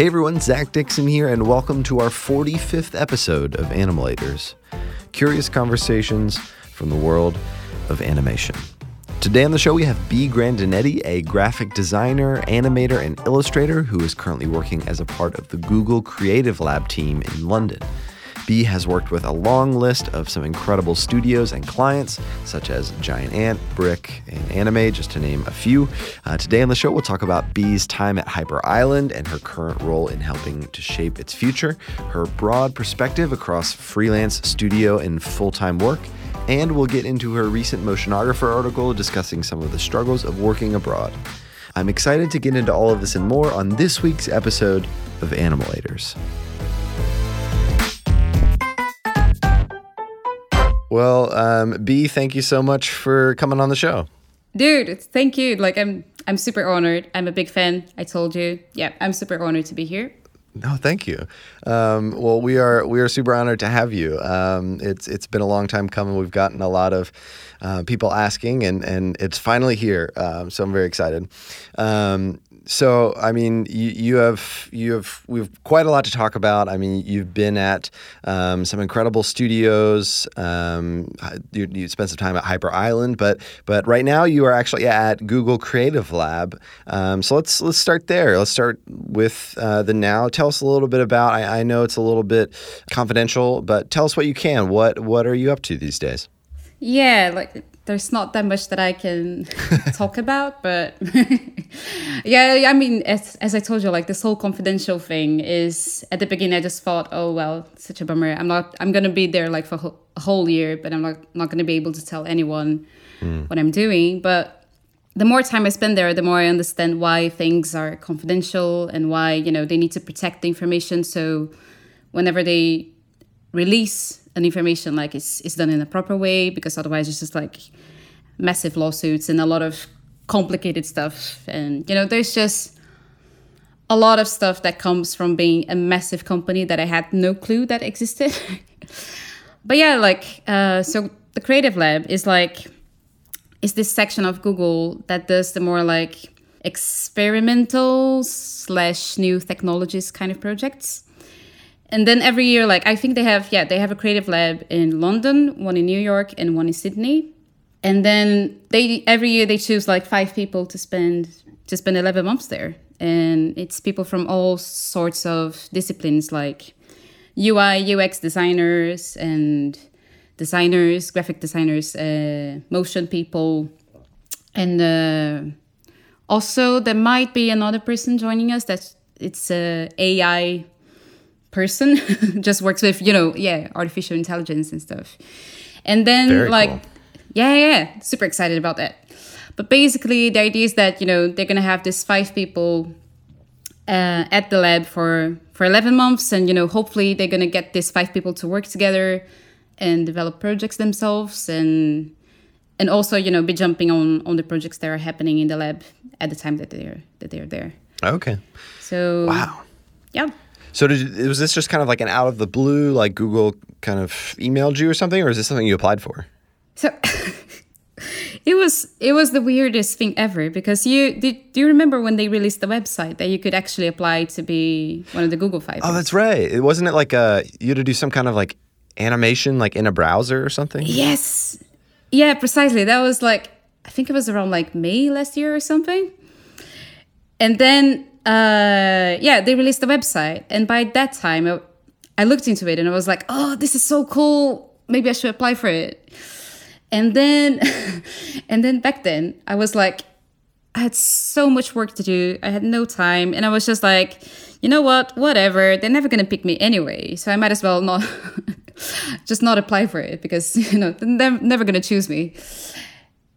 Hey everyone, Zach Dixon here, and welcome to our 45th episode of Animalators curious conversations from the world of animation. Today on the show, we have Bea Grandinetti, a graphic designer, animator, and illustrator who is currently working as a part of the Google Creative Lab team in London. Bea has worked with a long list of some incredible studios and clients, such as Giant Ant, Brick, and Animade, just to name a few. Uh, today on the show, we'll talk about Bea's time at Hyper Island and her current role in helping to shape its future, her broad perspective across freelance, studio, and full time work. And we'll get into her recent motionographer article discussing some of the struggles of working abroad. I'm excited to get into all of this and more on this week's episode of Animalators. Well, um, Bea, thank you so much for coming on the show. Dude, thank you. Like I'm I'm super honored. I'm a big fan. I told you. Yeah, I'm super honored to be here. No, thank you. Um, well, we are we are super honored to have you. Um, it's it's been a long time coming. We've gotten a lot of uh, people asking, and and it's finally here. Um, so I'm very excited. So I mean, you, you have you have we've quite a lot to talk about. I mean, you've been at um, some incredible studios. Um, you, you, spent some time at Hyper Island, but but right now you are actually at Google Creative Lab. Um, so let's let's start there. Let's start with uh, the now. Tell us a little bit about. I, I know it's a little bit confidential, but tell us what you can. What what are you up to these days? Yeah, like there's not that much that I can talk about, but yeah, I mean, as, as I told you, like this whole confidential thing is at the beginning, I just thought, oh, well, such a bummer. I'm not, I'm going to be there like for a whole year, but I'm not, not going to be able to tell anyone mm. what I'm doing. But the more time I spend there, the more I understand why things are confidential and why, you know, they need to protect the information. So whenever they release an information like it's, it's done in a proper way because otherwise it's just like massive lawsuits and a lot of complicated stuff. And you know there's just a lot of stuff that comes from being a massive company that i had no clue that existed. But yeah like uh, so the creative lab is like is this section of google that does the more like experimental slash new technologies kind of projects and then every year like i think they have yeah they have a creative lab in london one in new york and one in sydney. And then they every year they choose like five people to spend to spend 11 months there. And it's people from all sorts of disciplines like ui ux designers and designers graphic designers uh, motion people. And uh, also there might be another person joining us that's it's a ai person just works with you know yeah artificial intelligence and stuff. And then Very like cool. yeah yeah super excited about that. But basically the idea is that you know they're gonna have this five people uh, at the lab for for 11 months and you know hopefully they're gonna get these five people to work together and develop projects themselves and and also you know be jumping on on the projects that are happening in the lab at the time that they're that they're there. Okay. So wow. yeah so did, was this just kind of like an out of the blue, like Google kind of emailed you or something, or is this something you applied for? So it was it was the weirdest thing ever because you did do you remember when they released the website that you could actually apply to be one of the Google five? Oh, that's right. It wasn't it like a you had to do some kind of like animation like in a browser or something? Yes. Yeah, precisely. That was like I think it was around like May last year or something. And then uh, yeah, they released the website, and by that time, I, I looked into it and I was like, oh, this is so cool. Maybe I should apply for it. And then, and then back then, I was like, I had so much work to do. I had no time, and I was just like, you know what? Whatever. They're never gonna pick me anyway, so I might as well not, just not apply for it because you know they're never gonna choose me.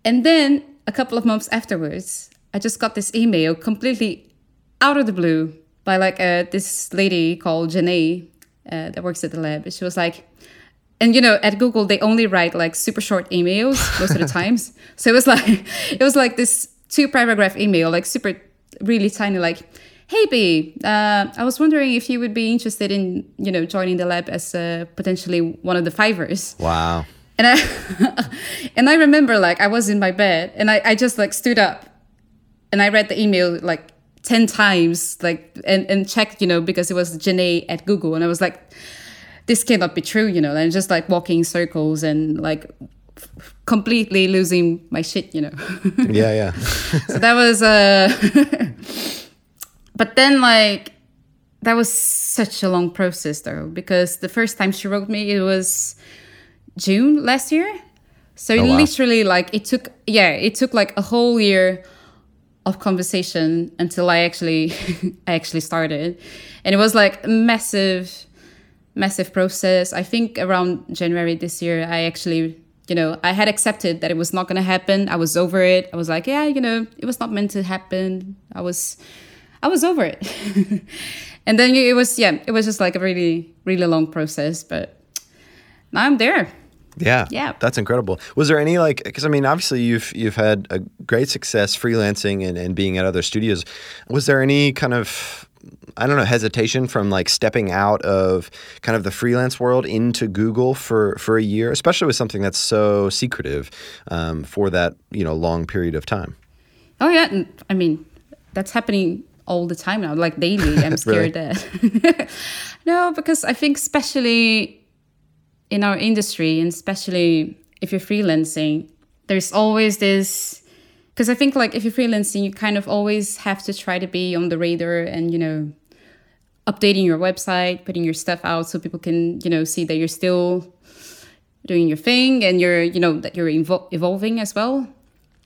And then a couple of months afterwards, I just got this email completely out of the blue by like uh, this lady called Janae uh, that works at the lab. She was like, and you know, at Google they only write like super short emails most of the times. So it was like it was like this two paragraph email, like super really tiny, like. Hey Bea, uh, I was wondering if you would be interested in, you know, joining the lab as uh, potentially one of the fivers. Wow. And I and I remember like I was in my bed and I, I just like stood up and I read the email like 10 times like and, and checked you know because it was Janae at Google. And I was like this cannot be true you know and just like walking circles and like completely losing my shit you know. Yeah yeah. So that was uh but then like that was such a long process though because the first time she wrote me it was June last year. So Oh, wow. literally like it took yeah it took like a whole year of conversation until I actually I actually started. And it was like a massive massive process. I think around January this year I actually you know I had accepted that it was not going to happen. I was over it. I was like yeah you know it was not meant to happen. I was I was over it. And then it was yeah it was just like a really really long process but now I'm there Yeah. Yeah. That's incredible. Was there any like because I mean obviously you've you've had a great success freelancing and, and being at other studios. Was there any kind of I don't know hesitation from like stepping out of kind of the freelance world into Google for for a year, especially with something that's so secretive um, for that you know long period of time? Oh yeah, I mean that's happening all the time now, like daily. I'm scared that. no, because I think especially in our industry, and especially if you're freelancing, there's always this. Because I think like if you're freelancing, you kind of always have to try to be on the radar and you know updating your website, putting your stuff out so people can you know see that you're still doing your thing and you're you know that you're evol- evolving as well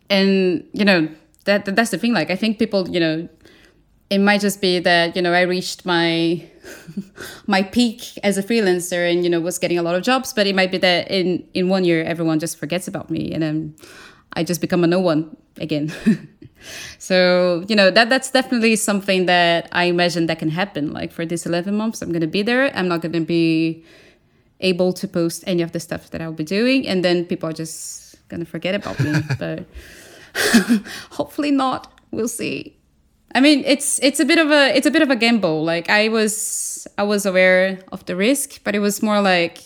and you know that that- that's the thing like i think people you know it might just be that you know i reached my my peak as a freelancer and you know was getting a lot of jobs but it might be that in in one year everyone just forgets about me and then i just become a no one again so you know that that's definitely something that i imagine that can happen like for these 11 months i'm going to be there i'm not going to be able to post any of the stuff that I'll be doing, and then people are just gonna forget about me. but hopefully not. We'll see. I mean, it's it's a bit of a it's a bit of a gamble. Like I was I was aware of the risk, but it was more like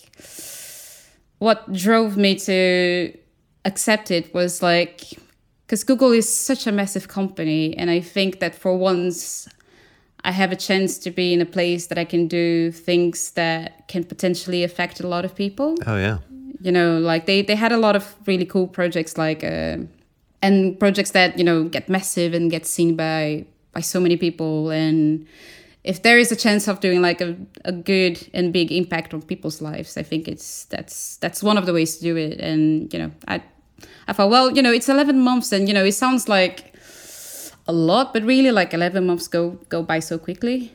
what drove me to accept it was like because Google is such a massive company, and I think that for once I have a chance to be in a place that I can do things that can potentially affect a lot of people. Oh yeah. You know, like they they had a lot of really cool projects, like uh, and projects that you know get massive and get seen by by so many people. And if there is a chance of doing like a, a good and big impact on people's lives, I think it's that's that's one of the ways to do it. And you know, I I thought, well, you know, it's eleven months, and you know, it sounds like a lot, but really, like eleven months go go by so quickly.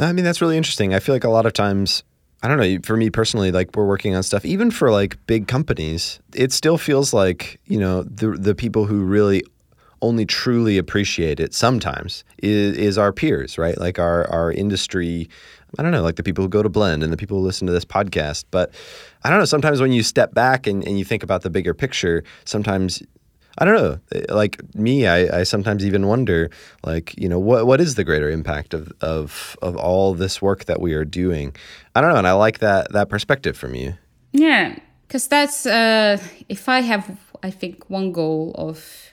I mean, that's really interesting. I feel like a lot of times, I don't know, for me personally, like we're working on stuff, even for like big companies, it still feels like, you know, the, the people who really only truly appreciate it sometimes is, is our peers, right? Like our, our industry, I don't know, like the people who go to Blend and the people who listen to this podcast. But I don't know, sometimes when you step back and, and you think about the bigger picture, sometimes I don't know. Like me, I, I sometimes even wonder, like you know, what what is the greater impact of of of all this work that we are doing? I don't know, and I like that that perspective from you. Yeah, because that's uh, if I have, I think one goal of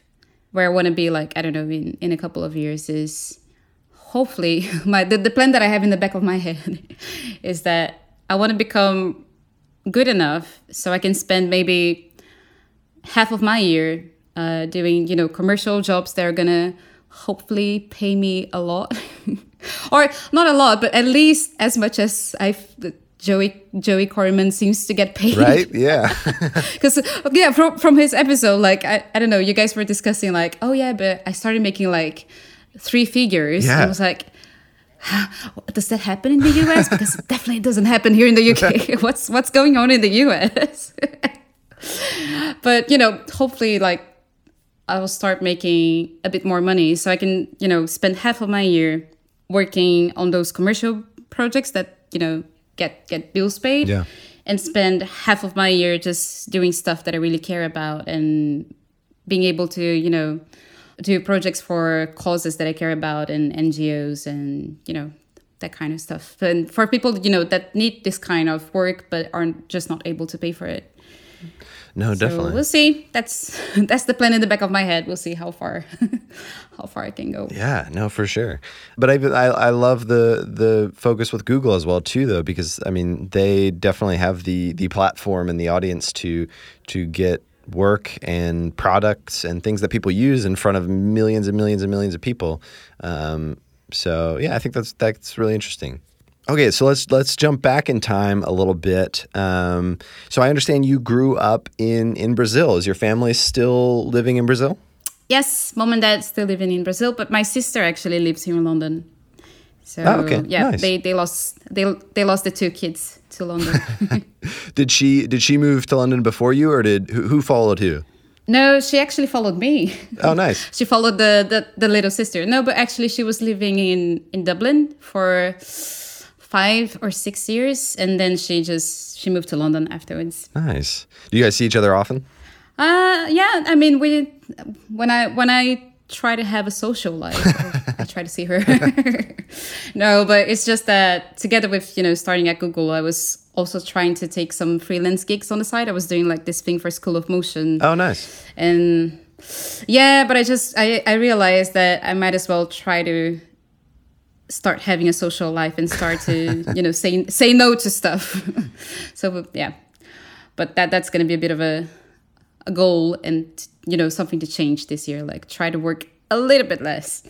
where I want to be, like I don't know, in in a couple of years is hopefully my the, the plan that I have in the back of my head is that I want to become good enough so I can spend maybe half of my year uh, doing you know commercial jobs that are gonna hopefully pay me a lot. Or not a lot but at least as much as I've Joey Joey Korenman seems to get paid Right? Yeah. because yeah from, from his episode like I, I don't know you guys were discussing like oh yeah but I started making like three figures Yeah. I was like does that happen in the US because definitely it definitely doesn't happen here in the UK what's what's going on in the US but you know hopefully like I'll start making a bit more money so I can, you know, spend half of my year working on those commercial projects that, you know, get get bills paid. Yeah. And spend half of my year just doing stuff that I really care about and being able to, you know, do projects for causes that I care about and NGOs and, you know, that kind of stuff. And for people, you know, that need this kind of work but aren't just not able to pay for it. No, So definitely. we'll see. That's that's the plan in the back of my head. We'll see how far how far I can go. Yeah, no, for sure. But I, I I love the the focus with Google as well too, though, because I mean they definitely have the the platform and the audience to to get work and products and things that people use in front of millions and millions and millions of people. Um, so yeah, I think that's that's really interesting. Okay, so let's let's jump back in time a little bit. Um, so I understand you grew up in in Brazil. Is your family still living in Brazil? Yes, mom and dad still living in Brazil, but my sister actually lives here in London. So Oh, okay. yeah, Nice. they, they lost they they lost the two kids to London. Did she did she move to London before you, or did who, who followed who? no, she actually followed me. Oh, nice. she followed the, the the little sister. No, but actually she was living in in Dublin for five or six years, and then she just she moved to London afterwards. Nice. Do you guys see each other often? Uh, yeah. I mean, we when I when I try to have a social life, I try to see her. no, but it's just that together with you know starting at Google, I was also trying to take some freelance gigs on the side. I was doing like this thing for School of Motion, Oh, nice. and yeah, but I just I I realized that I might as well try to start having a social life and start to you know say say no to stuff. so yeah, but that that's gonna be a bit of a a goal and you know something to change this year. Like try to work a little bit less.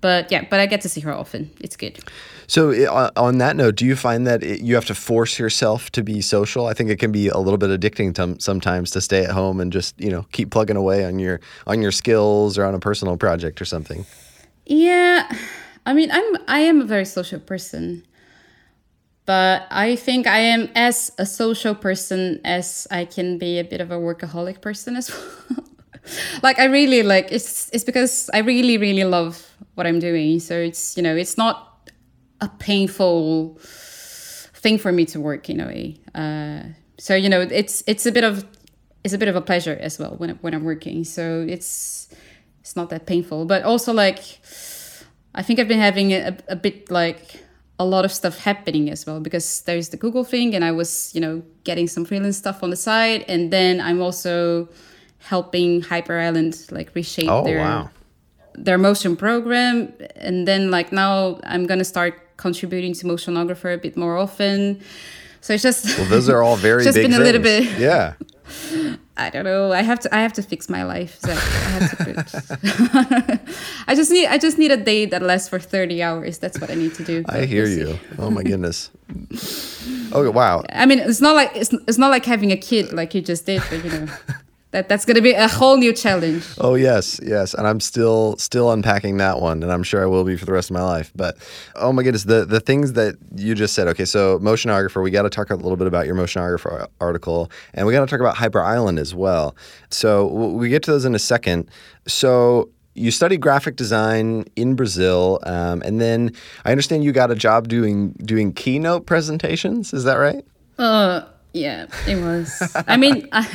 But yeah, but I get to see her often. It's good. So, on- uh, on that note, do you find that it, you have to force yourself to be social? I think it can be a little bit addicting to, sometimes to stay at home and just you know keep plugging away on your on your skills or on a personal project or something. Yeah, I mean, I'm I am a very social person, but I think I am as a social person as I can be a bit of a workaholic person as well. like I really like it's it's because I really really love what I'm doing. So it's you know it's not a painful thing for me to work in a way. Uh, so you know it's it's a bit of it's a bit of a pleasure as well when when I'm working. So it's it's not that painful, but also like I think I've been having a, a bit like a lot of stuff happening as well because there's the Google thing, and I was you know getting some freelance stuff on the side, and then I'm also helping Hyper Island like reshape Oh their wow. their motion program and then like now i'm gonna start contributing to motionographer a bit more often so it's just Well, those are all very just big been a little bit Yeah. i don't know i have to i have to fix my life Zach. i have to i just need i just need a day that lasts for 30 hours that's what i need to do I hear we'll you. Oh my goodness. Okay, wow. i mean it's not like it's, it's not like having a kid like you just did but you know that that's gonna be a whole new challenge Oh yes, yes, and I'm still still unpacking that one, and I'm sure I will be for the rest of my life. But oh my goodness, the the things that you just said. Okay, so motionographer, we got to talk a little bit about your motionographer article, and we got to talk about Hyper Island as well. So we get to those in a second. So you studied graphic design in Brazil, um, and then I understand you got a job doing doing keynote presentations. Is that right? Uh, yeah, it was. I mean, I,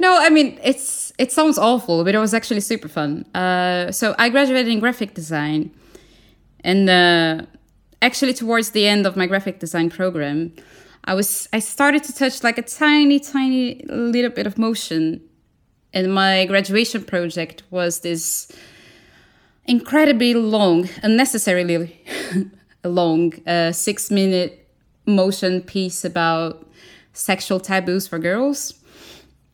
no, I mean it's it sounds awful, but it was actually super fun. Uh, so I graduated in graphic design, and uh, actually towards the end of my graphic design program, I was I started to touch like a tiny, tiny little bit of motion, and my graduation project was this incredibly long, unnecessarily long, uh, six minute motion piece about sexual taboos for girls.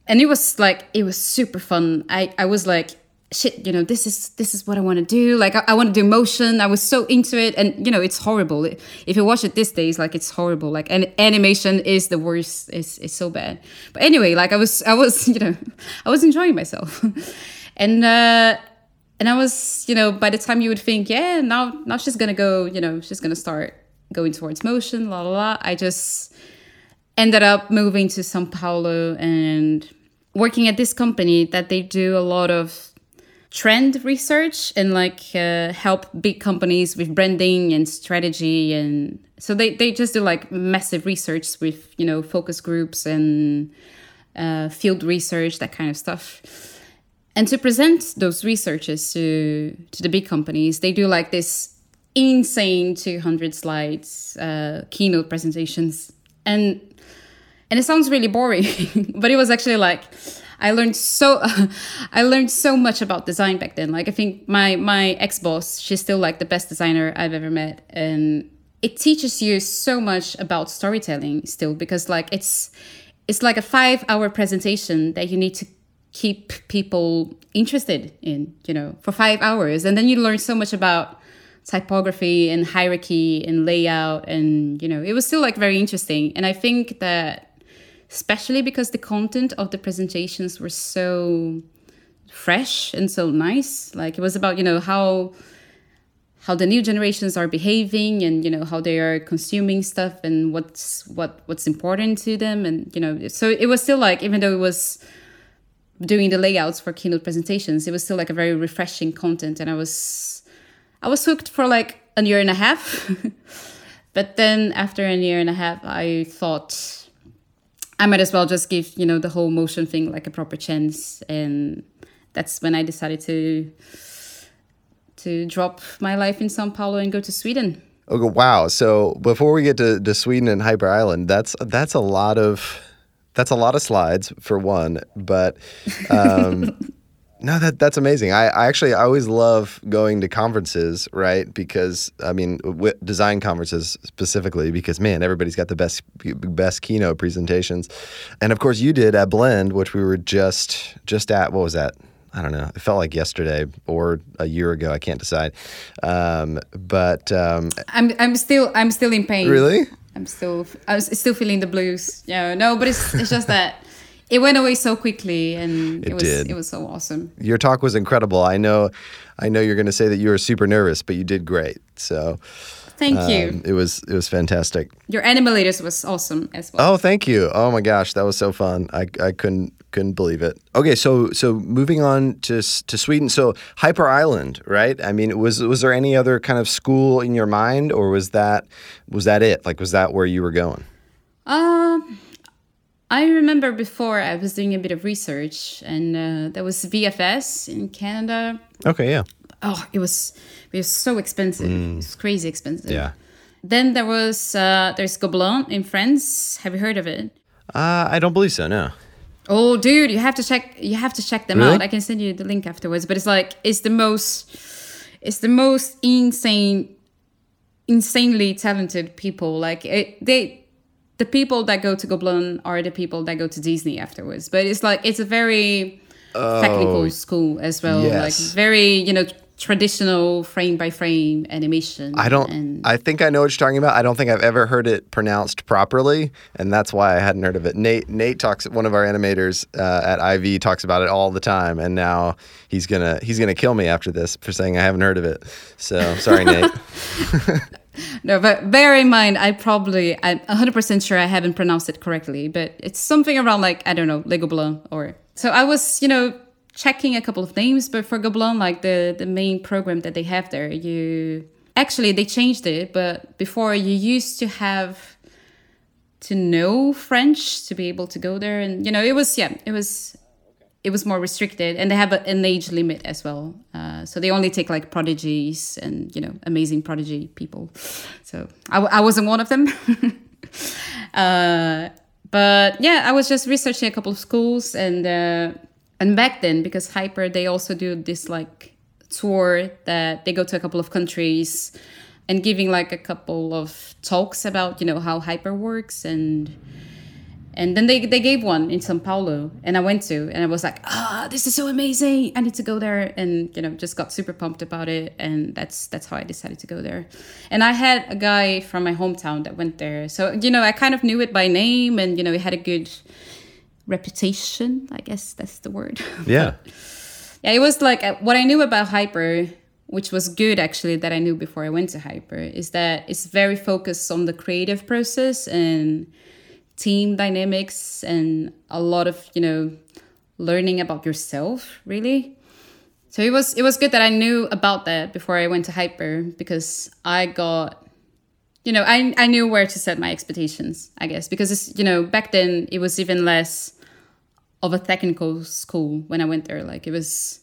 And it was like, it was super fun. I, I was like, shit, you know, this is this is what I want to do. Like I, I want to do motion. I was so into it. And you know, it's horrible. If you watch it these days, like it's horrible. Like and animation is the worst. It's it's so bad. But anyway, like I was I was, you know, I was enjoying myself. and uh and I was, you know, by the time you would think, yeah, now now she's gonna go, you know, she's gonna start going towards motion, la la la. I just ended up moving to Sao Paulo and working at this company that they do a lot of trend research and like uh, help big companies with branding and strategy and so they, they just do like massive research with you know focus groups and uh, field research that kind of stuff. And to present those researches to to the big companies they do like this insane 200 slides uh, keynote presentations. And and it sounds really boring, but it was actually like I learned so I learned so much about design back then. Like I think my my ex boss, she's still like the best designer I've ever met, and it teaches you so much about storytelling still because like it's it's like a five hour presentation that you need to keep people interested in you know for five hours. And then you learn so much about typography and hierarchy and layout and you know it was still like very interesting. And i think that especially because the content of the presentations were so fresh and so nice. Like it was about you know how how the new generations are behaving and you know how they are consuming stuff and what's what what's important to them. And you know so it was still like even though it was doing the layouts for keynote presentations it was still like a very refreshing content. And i was i was hooked for like a year and a half. But then after a year and a half i thought i might as well just give you know the whole motion thing like a proper chance and that's when i decided to to drop my life in Sao Paulo and go to Sweden. Okay, wow. So before we get to, to Sweden and Hyper Island, that's that's a lot of that's a lot of slides for one. But um, no, that that's amazing. I, I actually I always love going to conferences, right? Because I mean, w- design conferences specifically, because man, everybody's got the best best keynote presentations, and of course you did at Blend, which we were just just at. What was that? I don't know. It felt like yesterday or a year ago. I can't decide. Um, but um, I'm I'm still I'm still in pain. Really? I'm still I'm still feeling the blues. Yeah, no, but it's it's just that it went away so quickly, and it, It was did. it was so awesome. your talk was incredible. I know, I know you're going to say that you were super nervous, but you did great. So Thank um, you. it was it was fantastic. Your animators was awesome as well. Oh, thank you. Oh my gosh, that was so fun. I, I couldn't couldn't believe it. Okay, so so moving on to to Sweden. So Hyper Island, right? I mean, was was there any other kind of school in your mind, or was that was that it? Like, was that where you were going? Um, I remember before I was doing a bit of research, and uh, there was VFS in Canada. Okay, yeah, Oh, it was it was so expensive. It was crazy expensive. yeah. Then there was uh, there's Gobelin in France. Have you heard of it? Uh, I don't believe so. No. Oh, dude, you have to check. You have to check them Really? out. I can send you the link afterwards. But it's like it's the most, it's the most insane, insanely talented people. Like it, they, the people that go to Gobelin are the people that go to Disney afterwards. But it's like it's a very technical school as well. Oh, yes. Like very, you know, traditional frame by frame animation. I don't. And I think I know what you're talking about. I don't think I've ever heard it pronounced properly, and that's why I hadn't heard of it. Nate, Nate talks. One of our animators uh, at IV talks about it all the time, and now he's gonna he's gonna kill me after this for saying I haven't heard of it. So sorry, Nate. No, but bear in mind, I probably, I'm 100% sure I haven't pronounced it correctly, but it's something around like, I don't know, Le Gobelin or. So I was, you know, checking a couple of names, but for Gobelin, like the, the main program that they have there, you. Actually, they changed it, but before you used to have to know French to be able to go there. And, you know, it was, yeah, it was. It was more restricted, and they have a, an age limit as well. Uh, so they only take like prodigies and you know amazing prodigy people. So I, I wasn't one of them. uh, but yeah, I was just researching a couple of schools, and uh, and back then because Hyper they also do this like tour that they go to a couple of countries and giving like a couple of talks about you know how Hyper works and and then they, they gave one in Sao Paulo, and I went to, and I was like, ah, this is so amazing! I need to go there, and you know, just got super pumped about it, and that's that's how I decided to go there. And I had a guy from my hometown that went there, so you know, I kind of knew it by name, and you know, it had a good reputation. I guess that's the word. Yeah. yeah, it was like uh, what I knew about Hyper, which was good actually that I knew before I went to Hyper, is that it's very focused on the creative process and team dynamics and a lot of you know learning about yourself really. So it was it was good that i knew about that before i went to hyper because i got you know i i knew where to set my expectations i guess because it's you know back then it was even less of a technical school when i went there. Like it was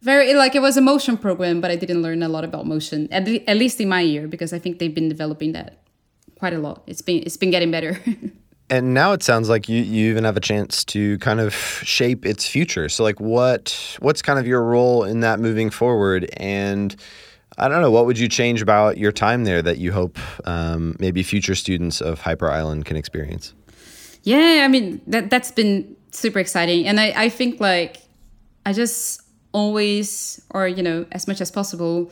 very like it was a motion program but i didn't learn a lot about motion at, le- at least in my year because i think they've been developing that quite a lot. It's been it's been getting better And now it sounds like you, you even have a chance to kind of shape its future. So like what what's kind of your role in that moving forward? And I don't know, what would you change about your time there that you hope um, maybe future students of Hyper Island can experience? Yeah, I mean that that's been super exciting. And I, I think like I just always or you know, as much as possible,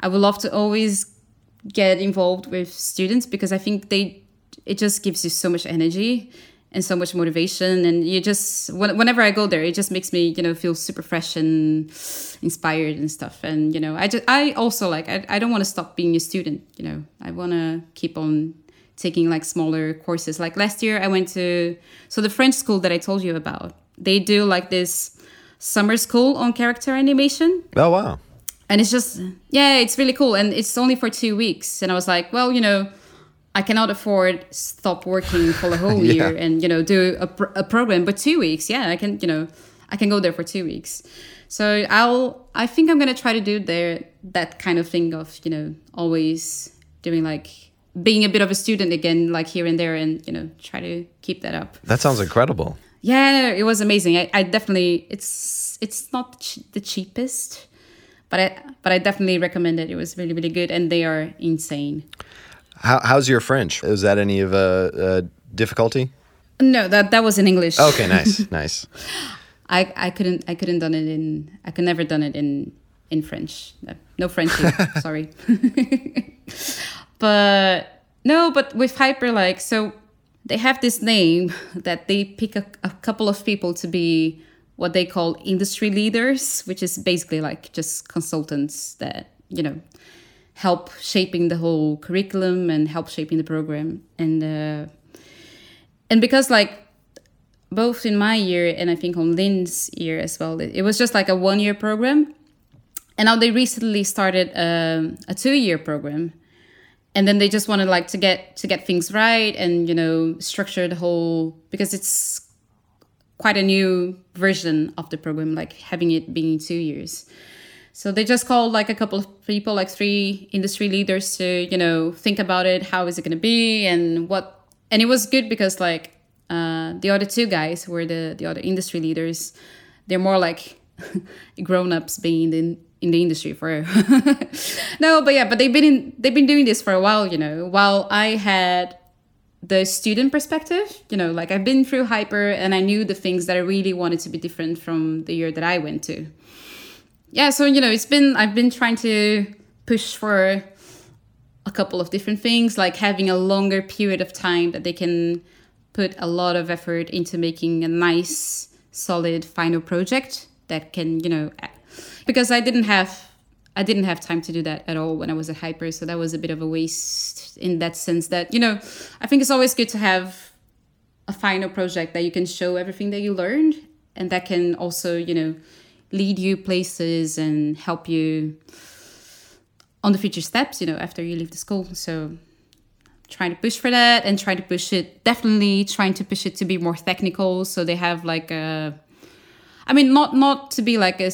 I would love to always get involved with students because I think they it just gives you so much energy and so much motivation and you just whenever i go there it just makes me you know feel super fresh and inspired and stuff. And you know i just i also like i, I don't want to stop being a student you know. I want to keep on taking like smaller courses. Like last year i went to so the french school that i told you about they do like this summer school on character animation. Oh wow. And it's just yeah it's really cool. And it's only for two weeks. And i was like well you know I cannot afford stop working for a whole yeah. year and you know do a, a program. But two weeks, yeah, I can you know I can go there for two weeks. So I'll I think I'm gonna try to do there that kind of thing of you know always doing like being a bit of a student again, like here and there, and you know try to keep that up. That sounds incredible. Yeah, it was amazing. I, I definitely it's it's not the cheapest, but I but I definitely recommend it. It was really really good, and they are insane. How, how's your French? Is that any of a, a difficulty? No, that that was in English. Okay, nice, nice. I, I couldn't I couldn't done it in I could never done it in in French. Uh, no French, sorry. but no, but with Hyper, like so, they have this name that they pick a, a couple of people to be what they call industry leaders, which is basically like just consultants that you know help shaping the whole curriculum and help shaping the program and uh, and because like both in my year and I think on Linn's year as well, it, was just like a one year program. And now they recently started um, a two year program. And then they just wanted like to get to get things right and you know structure the whole because it's quite a new version of the program, like having it being two years. So they just called like a couple of people, like three industry leaders to, you know, think about it. How is it going to be and what? And it was good because like uh, the other two guys were the, the other industry leaders, they're more like grown ups being in, in the industry for no, but yeah, but they've been in, they've been doing this for a while, you know, while I had the student perspective, you know, like I've been through hyper and I knew the things that I really wanted to be different from the year that I went to yeah, so you know, it's been I've been trying to push for a couple of different things, like having a longer period of time that they can put a lot of effort into making a nice, solid final project that can, you know, because I didn't have I didn't have time to do that at all when I was at Hyper, so that was a bit of a waste in that sense that, you know, I think it's always good to have a final project that you can show everything that you learned and that can also, you know, lead you places and help you on the future steps, you know, after you leave the school. So trying to push for that and trying to push it definitely trying to push it to be more technical so they have like a i mean not not to be like a,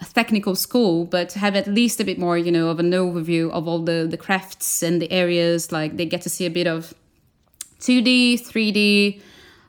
a technical school but to have at least a bit more you know of an overview of all the the crafts and the areas like they get to see a bit of 2d 3d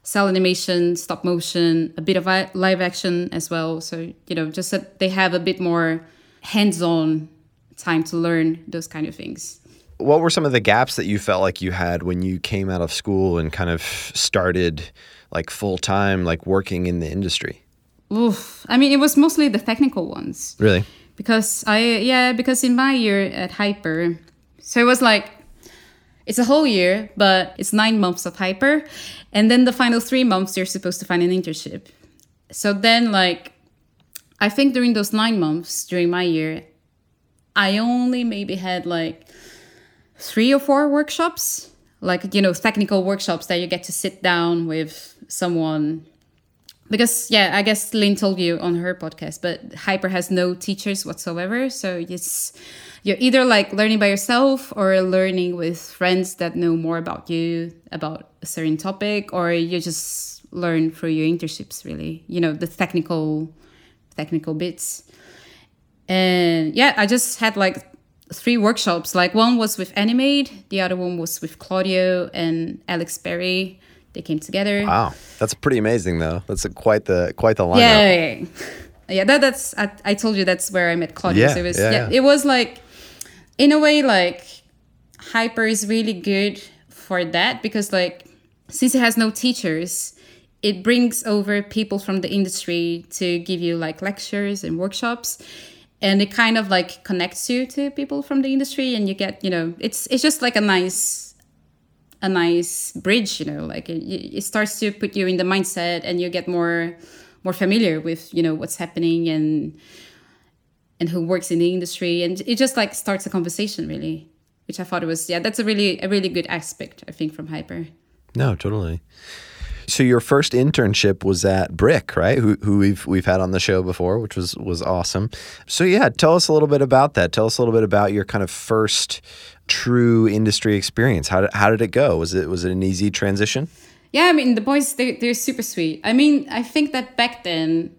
cell animation, stop motion, a bit of live action as well. So, you know, just that they have a bit more hands on time to learn those kind of things. What were some of the gaps that you felt like you had when you came out of school and kind of started like full time, like working in the industry? Oof. I mean, it was mostly the technical ones. Really? Because I, yeah, because in my year at Hyper, so it was like it's a whole year, but it's nine months of hyper. And then the final three months, you're supposed to find an internship. So then, like, I think during those nine months, during my year, I only maybe had like three or four workshops, like, you know, technical workshops that you get to sit down with someone. Because, yeah, I guess Linn told you on her podcast, but Hyper has no teachers whatsoever. So it's you're either like learning by yourself or learning with friends that know more about you about a certain topic or you just learn through your internships really. You know the technical technical bits. And yeah i just had like three workshops. Like one was with Animade the other one was with claudio and alex perry they came together. Wow, that's pretty amazing, though. That's a, quite the quite the lineup. Yeah, yeah, yeah. Yeah, that, that's I, I told you that's where I met Claudia. Yeah, so it was yeah, yeah, yeah. it was like in a way like hyper is really good for that because like since it has no teachers, it brings over people from the industry to give you like lectures and workshops. And it kind of like connects you to people from the industry and you get, you know, it's it's just like a nice a nice bridge you know like it, it starts to put you in the mindset and you get more more familiar with you know what's happening and and who works in the industry and it just like starts a conversation really which i thought was yeah that's a really a really good aspect i think from hyper No, totally. So your first internship was at Brick, right? Who, who we've we've had on the show before, which was was awesome. So yeah, tell us a little bit about that. Tell us a little bit about your kind of first true industry experience. How did how did it go? Was it was it an easy transition? yeah i mean the boys they, they're super sweet i mean i think that back then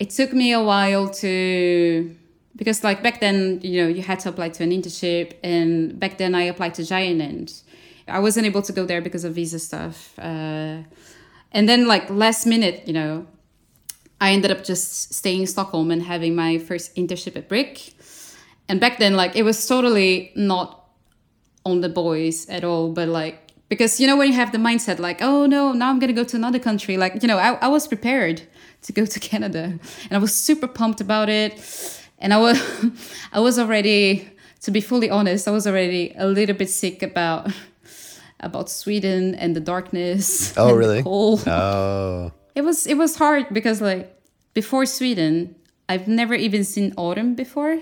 it took me a while to because like back then you know you had to apply to an internship and back then i applied to giant and i wasn't able to go there because of visa stuff uh, and then like last minute you know i ended up just staying in stockholm and having my first internship at brick and back then like it was totally not on the boys at all but like because you know when you have the mindset like oh no now i'm gonna go to another country like you know i, I was prepared to go to canada and i was super pumped about it and i was i was already to be fully honest i was already a little bit sick about about sweden and the darkness Oh, really? Oh, it was it was hard because like before Sweden, I've never even seen autumn before.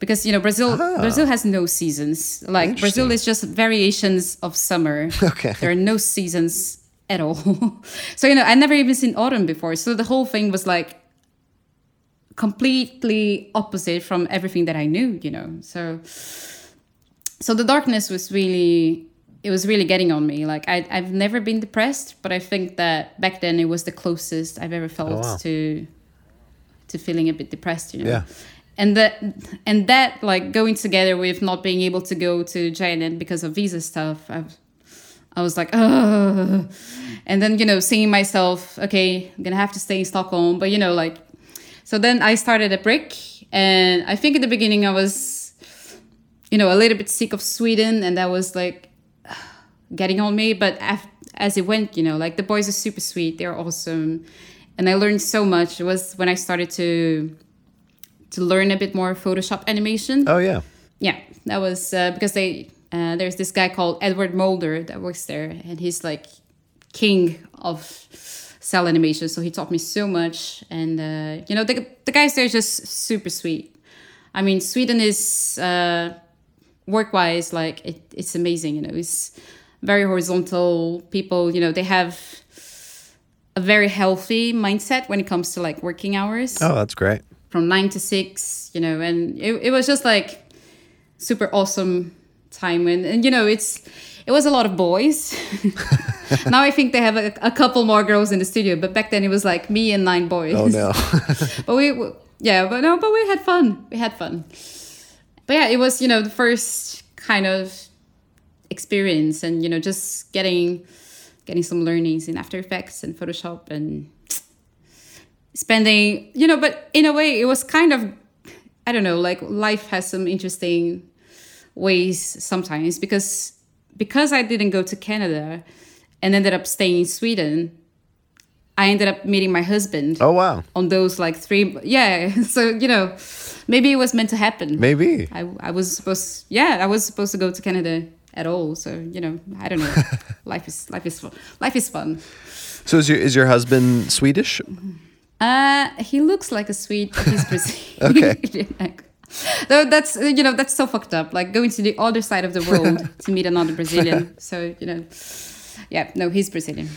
Because you know Brazil ah. Brazil has no seasons. Like Brazil is just variations of summer. Okay. There are no seasons at all. so you know, I never even seen autumn before. So the whole thing was like completely opposite from everything that I knew, you know. So so the darkness was really it was really getting on me like I, i've never been depressed but i think that back then it was the closest i've ever felt oh, wow. to to feeling a bit depressed you know Yeah. And that and that like going together with not being able to go to giant because of visa stuff i I was like, and then you know, seeing myself, okay, I'm gonna have to stay in Stockholm, but you know, like, so then I started at Brick, and I think at the beginning I was, you know, a little bit sick of Sweden, and that was like getting on me. But as it went, you know, like the boys are super sweet, they're awesome, and I learned so much. It was when I started to to learn a bit more Photoshop animation oh yeah. yeah that was uh, because they uh, there's this guy called edward molder that works there and he's like king of cell animation so he taught me so much and uh, you know the, the guys there are just super sweet i mean sweden is uh, work-wise like it, it's amazing you know it's very horizontal people you know they have a very healthy mindset when it comes to like working hours Oh, that's great. From nine to six, you know, and it, it was just like super awesome time. And, and you know, it's it was a lot of boys. now I think they have a, a couple more girls in the studio, but back then it was like me and nine boys. Oh no. but we, yeah, but no, but we had fun. We had fun. But yeah, it was you know the first kind of experience, and you know just getting getting some learnings in After Effects and Photoshop and spending you know but in a way it was kind of i don't know like life has some interesting ways sometimes because because i didn't go to canada and ended up staying in sweden i ended up meeting my husband oh wow. on those like three yeah so you know maybe it was meant to happen Maybe. I, I was supposed yeah i was supposed to go to canada at all so you know i don't know life is life is fun life is fun So is your is your husband Swedish? Mm-hmm. Uh, he looks like a Swede, but he's Brazilian. Okay. Though that's you know that's so fucked up. Like going to the other side of the world to meet another Brazilian. So you know, yeah, no, he's Brazilian.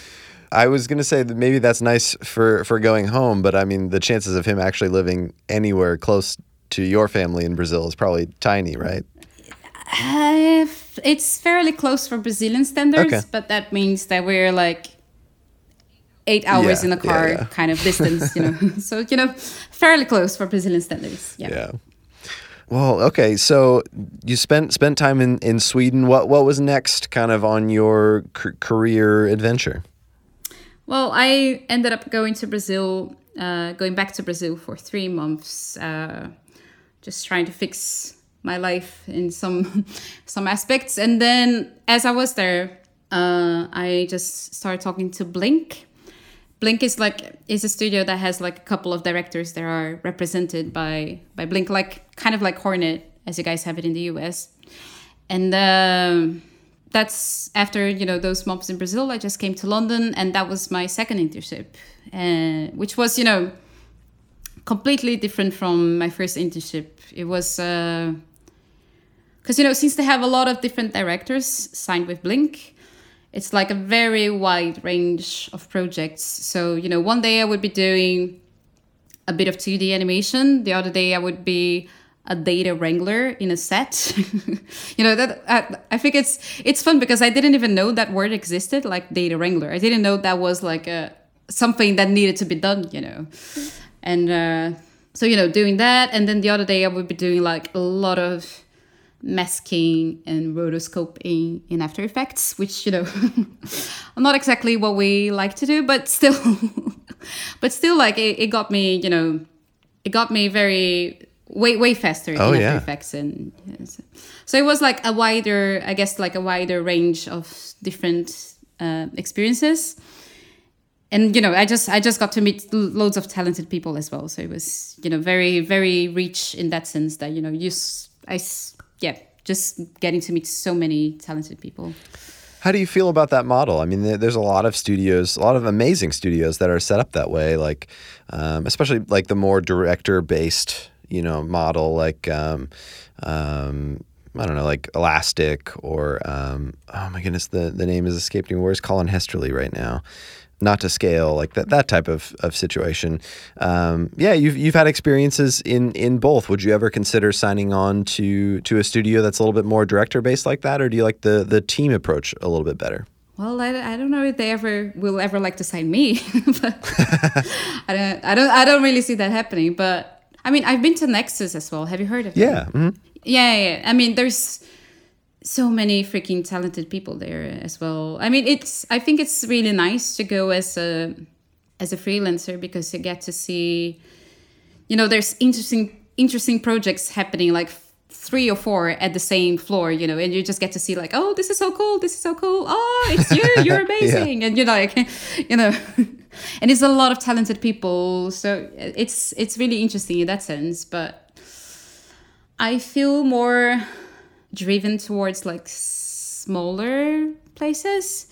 I was gonna say that maybe that's nice for for going home, but I mean the chances of him actually living anywhere close to your family in Brazil is probably tiny, right? Uh, it's fairly close for Brazilian standards, Okay. but that means that we're like eight hours Yeah, in a yeah, car yeah. kind of distance. You know, so you know, fairly close for Brazilian standards. Yeah. Yeah. Well, okay. So you spent spent time in, in Sweden. What what was next, kind of on your c- career adventure? Well, I ended up going to Brazil, uh, going back to Brazil for three months, uh, just trying to fix my life in some some aspects. And then as I was there, uh, I just started talking to Blink. Blink is like is a studio that has like a couple of directors that are represented by by Blink, like kind of like Hornet, as you guys have it in the US. And um, that's after you know those months in Brazil. I just came to London, and that was my second internship, uh, which was you know completely different from my first internship. It was. Uh, because you know since they have a lot of different directors signed with blink it's like a very wide range of projects. So you know one day i would be doing a bit of 2d animation. The other day i would be a data wrangler in a set. You know that I, I think it's it's fun because i didn't even know that word existed like data wrangler. I didn't know that was like a something that needed to be done you know. And uh, so you know doing that. And then the other day i would be doing like a lot of masking and rotoscoping in After Effects, which you know, not exactly what we like to do, but still, but still, like it, it, got me, you know, it got me very way way faster oh, in yeah. After Effects, and so, so it was like a wider, I guess, like a wider range of different uh, experiences. And you know, I just I just got to meet loads of talented people as well. So it was you know very very rich in that sense that you know you I yeah, just getting to meet so many talented people. How do you feel about that model? I mean, there's a lot of studios, a lot of amazing studios that are set up that way, like um, especially like the more director-based, you know, model, like um, um, I don't know, like Elastic or um, oh my goodness, the the name is escaping me. Where's Colin Hesterly right now? Not to scale, like that that type of, of situation. Um, yeah, you've you've had experiences in in both. Would you ever consider signing on to to a studio that's a little bit more director based like that, or do you like the the team approach a little bit better? Well, I, I don't know if they ever will ever like to sign me, but I don't I don't I don't really see that happening. But I mean, I've been to Nexus as well. Have you heard of it? Yeah. Mm-hmm. Yeah, yeah. I mean, there's so many freaking talented people there as well. I mean, it's I think it's really nice to go as a as a freelancer because you get to see you know, there's interesting interesting projects happening like three or four at the same floor, you know, and you just get to see like, oh, this is so cool, this is so cool. Oh, it's you, you're amazing. yeah. And you're like, you know, and it's a lot of talented people. So it's it's really interesting in that sense. But I feel more driven towards like smaller places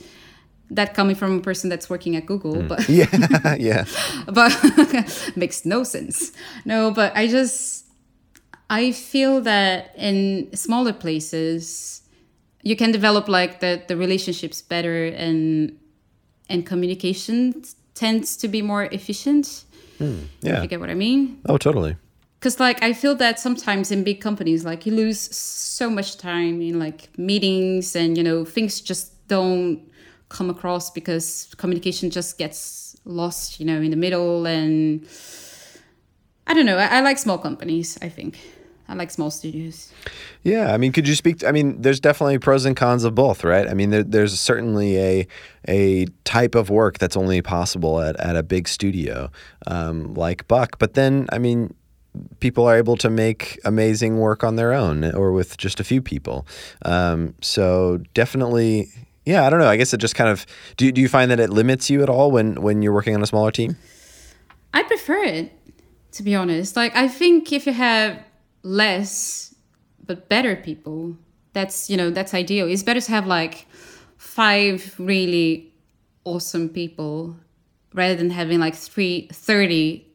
that coming from a person that's working at Google, mm. but yeah, yeah, but makes no sense. No, but I just I feel that in smaller places you can develop like the the relationships better and and communication tends to be more efficient. Mm, yeah, you get what I mean? Oh, totally because like i feel that sometimes in big companies like you lose so much time in like meetings and you know things just don't come across because communication just gets lost you know in the middle and i don't know i, I like small companies i think I like small studios. Yeah, I mean, could you speak? To, I mean, there's definitely pros and cons of both, right? I mean, there, there's certainly a a type of work that's only possible at, at a big studio um, like Buck, but then, I mean, people are able to make amazing work on their own or with just a few people. Um, so definitely, yeah, I don't know. I guess it just kind of do. Do you find that it limits you at all when when you're working on a smaller team? I prefer it, to be honest. Like I think if you have less but better people, that's you know that's ideal. It's better to have like five really awesome people rather than having like three, 30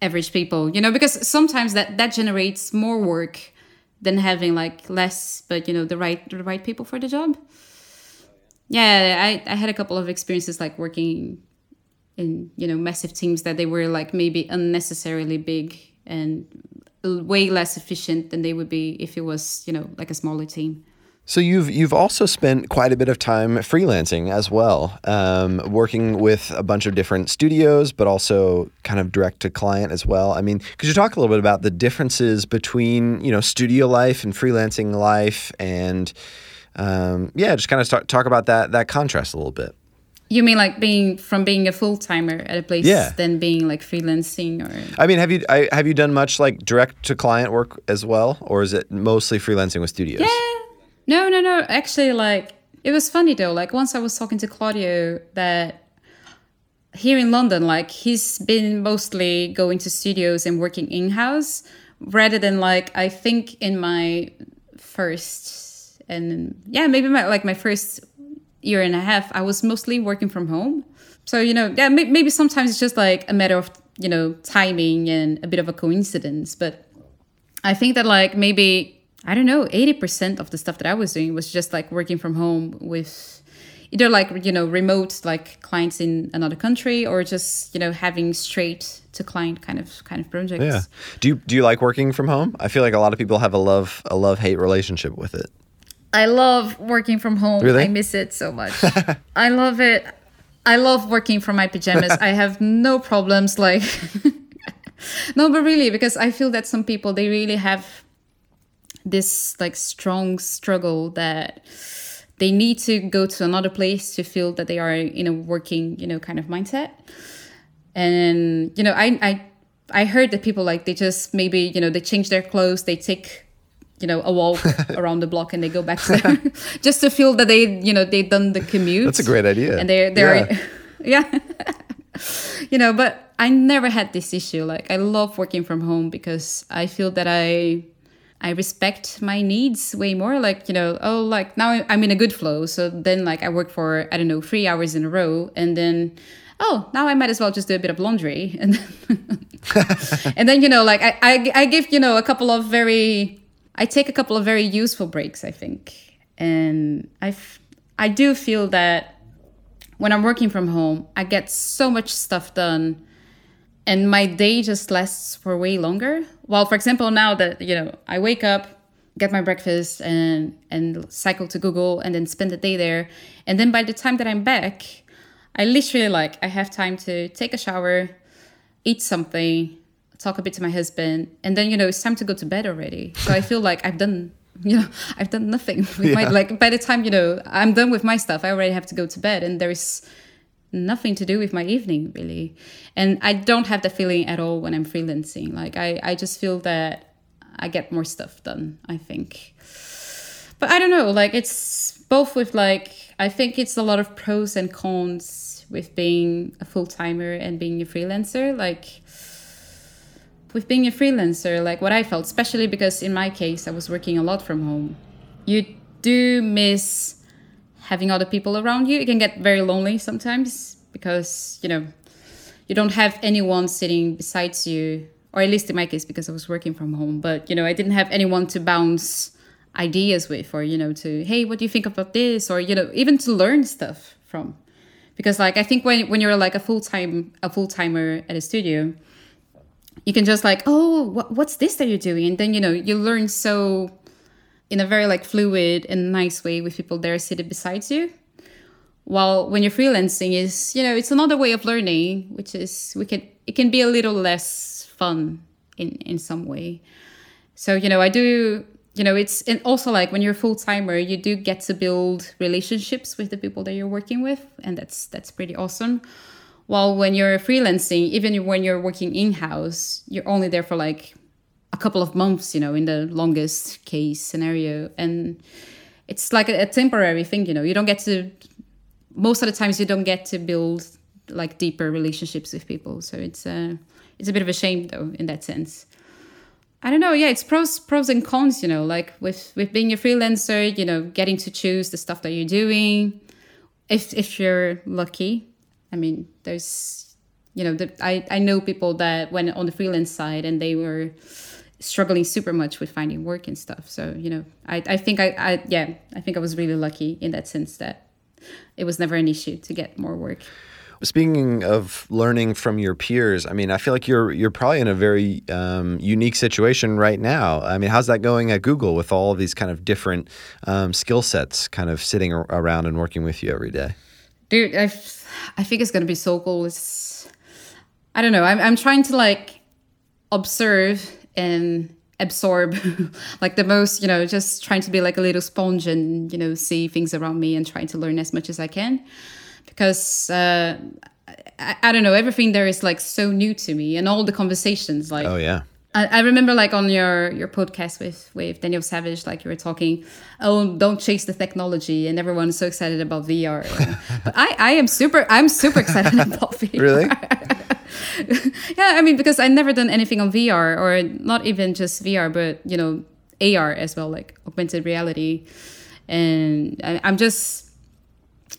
average people you know because sometimes that that generates more work than having like less but you know the right the right people for the job. Yeah i i had a couple of experiences like working in you know massive teams that they were like maybe unnecessarily big and way less efficient than they would be if it was you know like a smaller team So you've you've also spent quite a bit of time freelancing as well, um, working with a bunch of different studios, but also kind of direct to client as well. I mean, could you talk a little bit about the differences between you know studio life and freelancing life, and um, yeah, just kind of start, talk about that that contrast a little bit. You mean like being from being a full timer at a place, Yeah. then being like freelancing, or I mean, have you I, have you done much like direct to client work as well, or is it mostly freelancing with studios? Yeah. No, no, no. Actually, like it was funny though. Like once I was talking to Claudio that here in London, like he's been mostly going to studios and working in house rather than like I think in my first and yeah maybe my like my first year and a half I was mostly working from home. So you know yeah may- maybe sometimes it's just like a matter of you know timing and a bit of a coincidence, but I think that like maybe I don't know, 80% of the stuff that I was doing was just like working from home with either like you know remote like clients in another country or just you know having straight to client kind of kind of projects. Yeah. Do you do you like working from home? I feel like a lot of people have a love a love hate relationship with it. I love working from home. Really? I miss it so much. I love it. I love working from my pajamas. I have no problems like No, but really because I feel that some people they really have this like strong struggle that they need to go to another place to feel that they are in a working, you know, kind of mindset. And you know, I I I heard that people like they just maybe, you know, they change their clothes, they take you know a walk around the block and they go back to their, just to feel that they you know they've done the commute That's a great idea. and they're they're Yeah. yeah, you know but i never had this issue like i love working from home because i feel that i i respect my needs way more like you know oh like now i'm in a good flow. So then like i work for i don't know three hours in a row and then oh now i might as well just do a bit of laundry. And then and then you know like I, I i give you know a couple of very i take a couple of very useful breaks i think. And i i do feel that when i'm working from home i get so much stuff done and my day just lasts for way longer. Well for example now that you know i wake up get my breakfast and and cycle to google and then spend the day there. And then by the time that i'm back i literally like i have time to take a shower eat something talk a bit to my husband and then you know it's time to go to bed already. So i feel like i've done you know i've done nothing with my like by the time you know i'm done with my stuff i already have to go to bed and there's nothing to do with my evening really. And i don't have the feeling at all when i'm freelancing. Like i i just feel that i get more stuff done i think. But i don't know like it's both with like i think it's a lot of pros and cons with being a full-timer and being a freelancer. Like with being a freelancer like what i felt especially because in my case i was working a lot from home you do miss having other people around you it can get very lonely sometimes because you know you don't have anyone sitting besides you or at least in my case because i was working from home but you know i didn't have anyone to bounce ideas with or you know to hey what do you think about this? or you know even to learn stuff from. Because like i think when when you're like a full-time a full-timer at a studio you can just like oh what, what's this that you're doing? And then you know you learn so in a very like fluid and nice way with people there sitting beside you. While when you're freelancing is you know it's another way of learning which is we can it can be a little less fun in in some way. So you know i do you know it's and also like when you're a full-timer you do get to build relationships with the people that you're working with and that's that's pretty awesome. While when you're freelancing even when you're working in-house you're only there for like couple of months you know in the longest case scenario and it's like a, a temporary thing you know you don't get to most of the times you don't get to build like deeper relationships with people so it's a, it's a bit of a shame though in that sense I don't know. Yeah, it's pros pros and cons. You know, like with with being a freelancer, you know, getting to choose the stuff that you're doing. If if you're lucky, I mean, there's you know, the, I I know people that went on the freelance side and they were struggling super much with finding work and stuff. So you know, I I think I I yeah I think I was really lucky in that sense that it was never an issue to get more work. Speaking of learning from your peers, I mean, I feel like you're you're probably in a very um, unique situation right now. I mean, how's that going at Google with all of these kind of different um, skill sets, kind of sitting ar- around and working with you every day? Dude, I, I think it's gonna be so cool. It's, I don't know. I'm I'm trying to like observe and absorb like the most you know just trying to be like a little sponge and you know see things around me and trying to learn as much as i can because uh, I, I, don't know everything there is like so new to me and all the conversations like oh yeah I, I remember like on your your podcast with with Daniel Savage, like you were talking, oh, don't chase the technology, and everyone's so excited about VR. but I I am super I'm super excited about VR. Really? yeah, I mean because I never done anything on VR or not even just VR, but you know AR as well, like augmented reality, and I, I'm just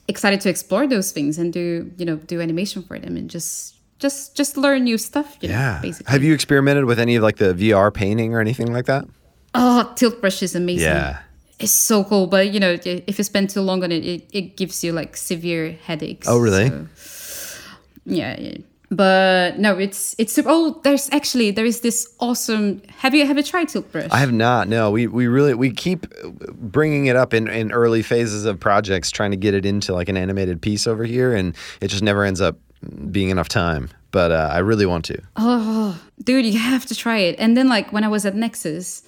excited to explore those things and do you know do animation for them and just just just learn new stuff. yeah, know, basically. Have you experimented with any of like the VR painting or anything like that? Oh, tilt brush is amazing. Yeah. It's so cool, but you know, if you spend too long on it, it, it gives you like severe headaches. Oh, really? So, yeah, yeah, but no, it's it's oh, there's actually there is this awesome. Have you have you tried tilt brush? I have not. No, we we really we keep bringing it up in in early phases of projects, trying to get it into like an animated piece over here, and it just never ends up being enough time. But uh, I really want to. Oh, dude, you have to try it. And then like when I was at Nexus,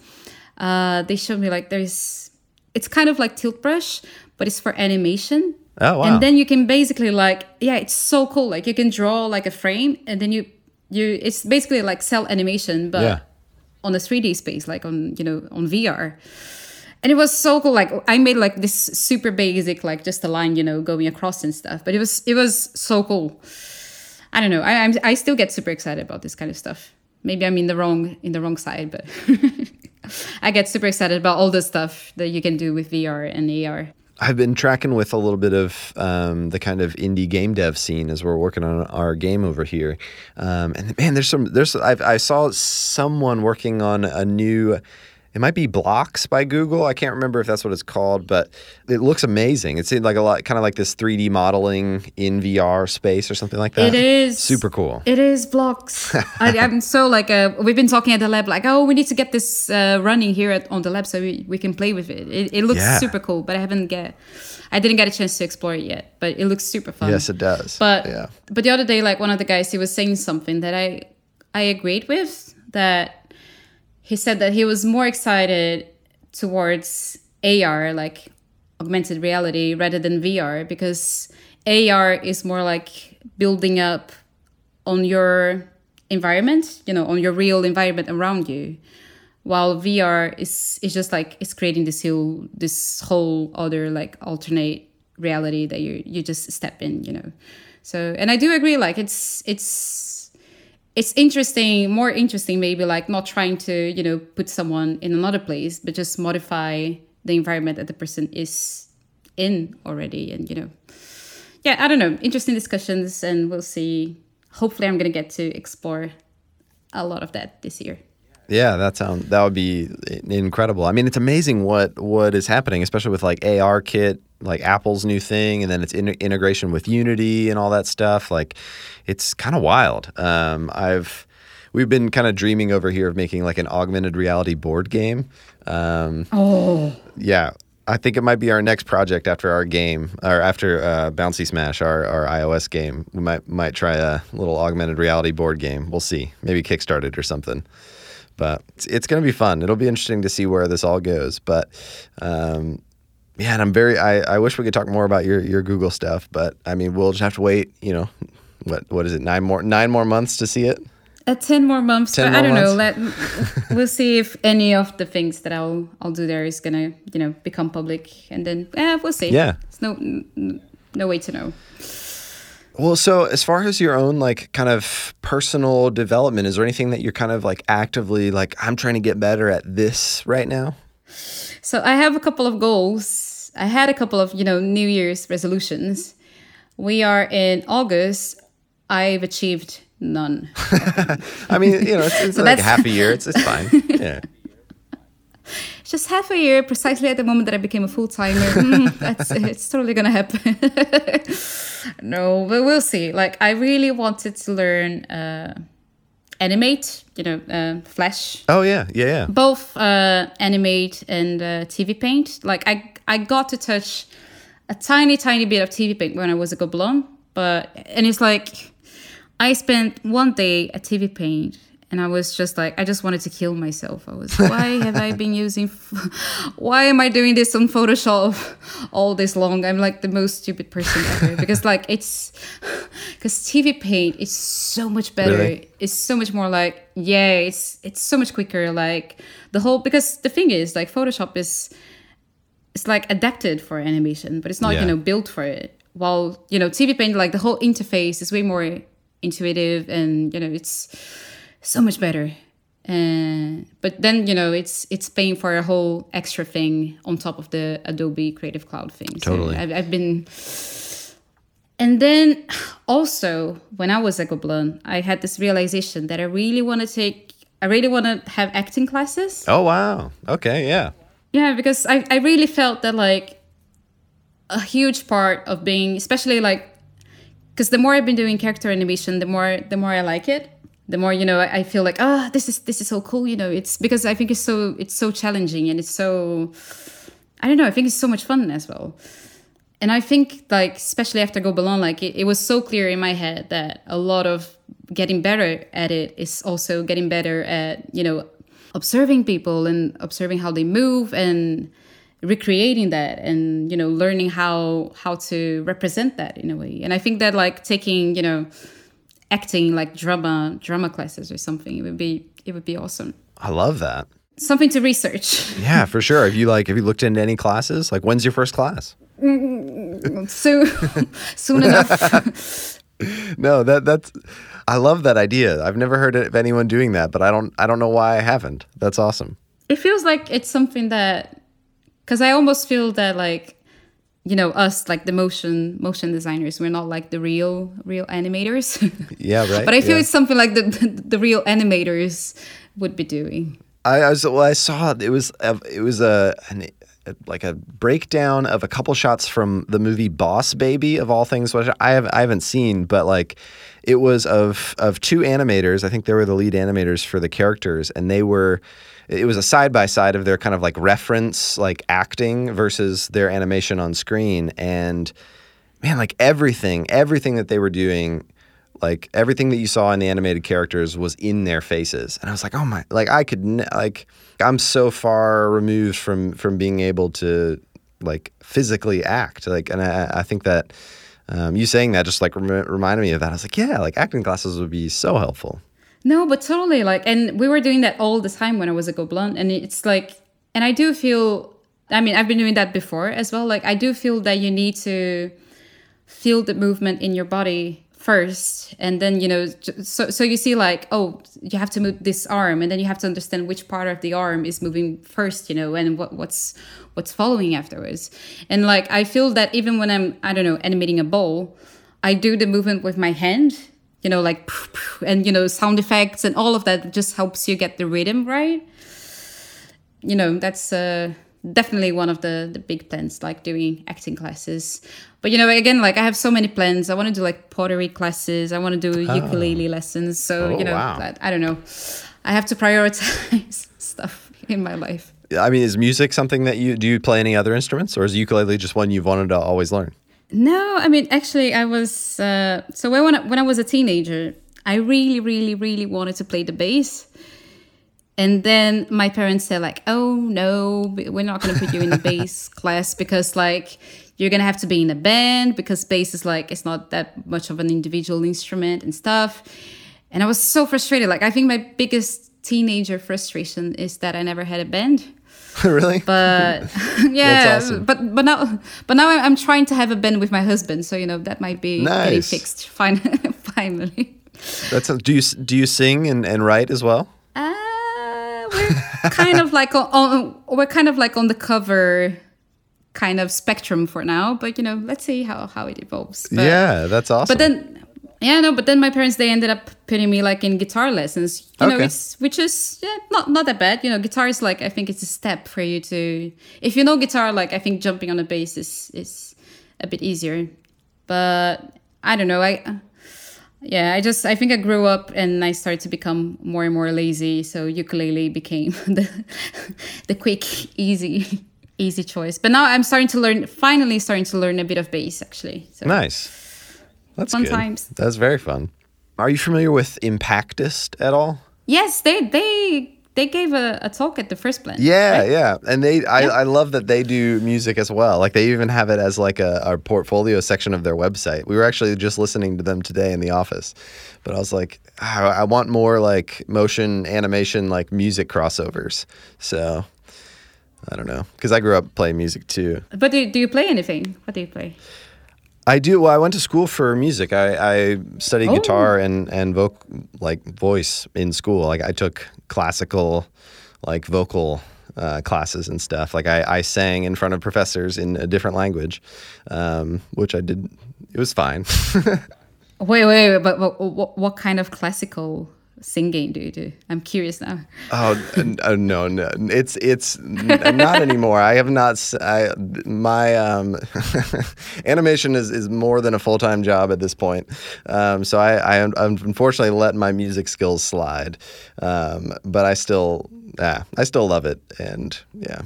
uh, they showed me like there's it's kind of like tilt brush, but it's for animation. Oh wow! And then you can basically like yeah, it's so cool. Like you can draw like a frame, and then you you it's basically like cel animation, but yeah. on a 3D space, like on you know on VR and it was so cool like i made like this super basic like just a line you know going across and stuff but it was it was so cool i don't know i I'm, i still get super excited about this kind of stuff maybe i'm in the wrong in the wrong side but i get super excited about all the stuff that you can do with vr and ar I've been tracking with a little bit of um, the kind of indie game dev scene as we're working on our game over here, um, and man, there's some there's I've, I saw someone working on a new it might be Blocks by Google. I can't remember if that's what it's called, but it looks amazing. It seemed like a lot, kind of like this 3D modeling in VR space or something like that. It is super cool. It is Blocks. I, am so like, uh, we've been talking at the lab, like, oh, we need to get this uh, running here at, on the lab so we, we can play with it. It, it looks yeah. super cool, but I haven't get, I didn't get a chance to explore it yet. But it looks super fun. Yes, it does. But yeah. but the other day, like one of the guys, he was saying something that I I agreed with that he said that he was more excited towards AR, like augmented reality, rather than VR, because AR is more like building up on your environment, you know, on your real environment around you. While VR is is just like it's creating this whole this whole other like alternate reality that you you just step in, you know. So and I do agree, like it's it's it's interesting, more interesting, maybe like not trying to, you know, put someone in another place, but just modify the environment that the person is in already. And, you know, yeah, I don't know, interesting discussions, and we'll see. Hopefully, I'm going to get to explore a lot of that this year. Yeah, that sound that would be incredible. I mean, it's amazing what what is happening, especially with like AR kit, like Apple's new thing, and then its in- integration with Unity and all that stuff. Like, it's kind of wild. Um, I've we've been kind of dreaming over here of making like an augmented reality board game. Um, oh, yeah. I think it might be our next project after our game or after uh, Bouncy Smash, our, our iOS game. We might might try a little augmented reality board game. We'll see. Maybe kickstarted or something but it's, it's going to be fun. It'll be interesting to see where this all goes. But um, yeah, and I'm very. I, I wish we could talk more about your your Google stuff, but I mean, we'll just have to wait. You know, what what is it? Nine more nine more months to see it. Uh, ten more months, 10 but more I don't months? know. Let we'll see if any of the things that I'll I'll do there is gonna you know become public, and then yeah, we'll see. Yeah, it's no no way to know. Well, so as far as your own like kind of personal development, is there anything that you're kind of like actively like I'm trying to get better at this right now? So I have a couple of goals. I had a couple of, you know, New Year's resolutions. We are in August. I've achieved none. I mean, you know, it's, it's so like half a year. It's it's fine. Yeah. Just half a year, precisely at the moment that I became a full timer. mm, that's it's totally gonna happen. no, but we'll see. Like I really wanted to learn uh, animate, you know, uh, Flash, Oh yeah, yeah, yeah. both uh, animate and uh, TV Paint. Like I, I got to touch a tiny, tiny bit of TV Paint when I was a Gobelins, but and it's like I spent one day at TV Paint. And I was just like, I just wanted to kill myself. I was, why have I been using, why am I doing this on Photoshop all this long? I'm like the most stupid person ever because like it's, because TV Paint is so much better. Really? It's so much more like, yeah, it's it's so much quicker. Like the whole because the thing is like Photoshop is it's like adapted for animation, but it's not Yeah. you know built for it. While you know TV Paint, like the whole interface is way more intuitive and you know it's so much better. Uh, but then you know it's it's paying for a whole extra thing on top of the Adobe Creative Cloud thing. So Totally. I've, I've been. And then also when I was a Gobelins, I had this realization that I really want to take, I really want to have acting classes. Oh wow. Okay, yeah. Yeah, because I, I really felt that like a huge part of being, especially like, because the more I've been doing character animation, the more the more I like it. The more you know, I feel like ah, this is this is so cool. You know, it's because I think it's so it's so challenging and it's so I don't know. I think it's so much fun as well. And I think like especially after Gobelins, like it, it was so clear in my head that a lot of getting better at it is also getting better at you know observing people and observing how they move and recreating that and you know learning how how to represent that in a way and i think that like taking you know acting like drama drama classes or something it would be it would be awesome I love that. something to research Yeah, for sure. Have you like have you looked into any classes? Like when's your first class? Mm, so soon enough No, that that's I love that idea. I've never heard of anyone doing that, but I don't I don't know why I haven't. That's awesome. it feels like it's something that because i almost feel that like you know us like the motion motion designers we're not like the real real animators Yeah, right. but i feel Yeah. it's something like the, the the real animators would be doing I, I was well, I saw it was a, it was a, an, a like a breakdown of a couple shots from the movie Boss Baby of all things, which I have I haven't seen, but like it was of of two animators. I think they were the lead animators for the characters, and they were. It was a side by side of their kind of like reference, like acting versus their animation on screen, and man, like everything, everything that they were doing like everything that you saw in the animated characters was in their faces. And i was like oh my like i could ne- like i'm so far removed from from being able to like physically act. Like and i, I think that um, you saying that just like rem- reminded me of that. I was like yeah like acting classes would be so helpful No, but totally like and we were doing that all the time when I was a Gobelins and it's like and I do feel I mean, I've been doing that before as well. Like I do feel that you need to feel the movement in your body first and then you know so so you see like oh you have to move this arm and then you have to understand which part of the arm is moving first you know and what what's what's following afterwards and like i feel that even when i'm i don't know animating a ball i do the movement with my hand you know like and you know sound effects and all of that just helps you get the rhythm right. You know that's uh, definitely one of the the big plans like doing acting classes. But you know again like i have so many plans. I want to do like pottery classes. I want to do ukulele lessons. So Oh, you know wow. that, i don't know. I have to prioritize stuff in my life. I mean is music something that you do you play any other instruments or is ukulele just one you've wanted to always learn No, I mean actually I was uh, so when I, when I was a teenager, I really really really wanted to play the bass. And then my parents said like, "Oh no, we're not going to put you in the bass class because like you're going to have to be in a band because bass is like it's not that much of an individual instrument and stuff." And I was so frustrated. Like I think my biggest teenager frustration is that I never had a band. Really? But yeah awesome. but but now but now I'm, I'm trying to have a band with my husband so you know that might be getting fixed fin- finally. That's do you do you sing and, and write as well? Uh, we're kind of like on, on we're kind of like on the cover kind of spectrum for now but you know let's see how how it evolves. But, yeah that's awesome but then yeah, no, but then my parents they ended up putting me like in guitar lessons. You know, it's which is yeah, not not that bad. You know, guitar is like I think it's a step for you to if you know guitar, like I think jumping on a bass is is a bit easier. But I don't know, I yeah, I just I think I grew up and I started to become more and more lazy. So ukulele became the the quick, easy, easy choice. But now I'm starting to learn. Finally, starting to learn a bit of bass actually. So Nice. That's Fun good. times. That's very fun. Are you familiar with Impactist at all? yes, they they they gave a, a talk at the first blend. Yeah, right? yeah, and they I, I love that they do music as well. Like they even have it as like a, a portfolio section of their website. We were actually just listening to them today in the office, but I was like, "Ah, I, I want more like motion animation, like music crossovers. So I don't know because I grew up playing music too. But do, do you play anything? What do you play? I do. Well, I went to school for music. I, I studied Oh. guitar and and voc like voice in school. Like I took classical, like vocal uh, classes and stuff. Like I, I sang in front of professors in a different language, um, which I did. It was fine. Wait, wait, wait but, but what, what kind of classical singing do you do? I'm curious now. oh uh, no, no, it's it's not anymore. I have not. I my um, animation is, is more than a full time job at this point. Um, so I, I un- unfortunately let my music skills slide. Um, but I still, yeah, I still love it, and yeah.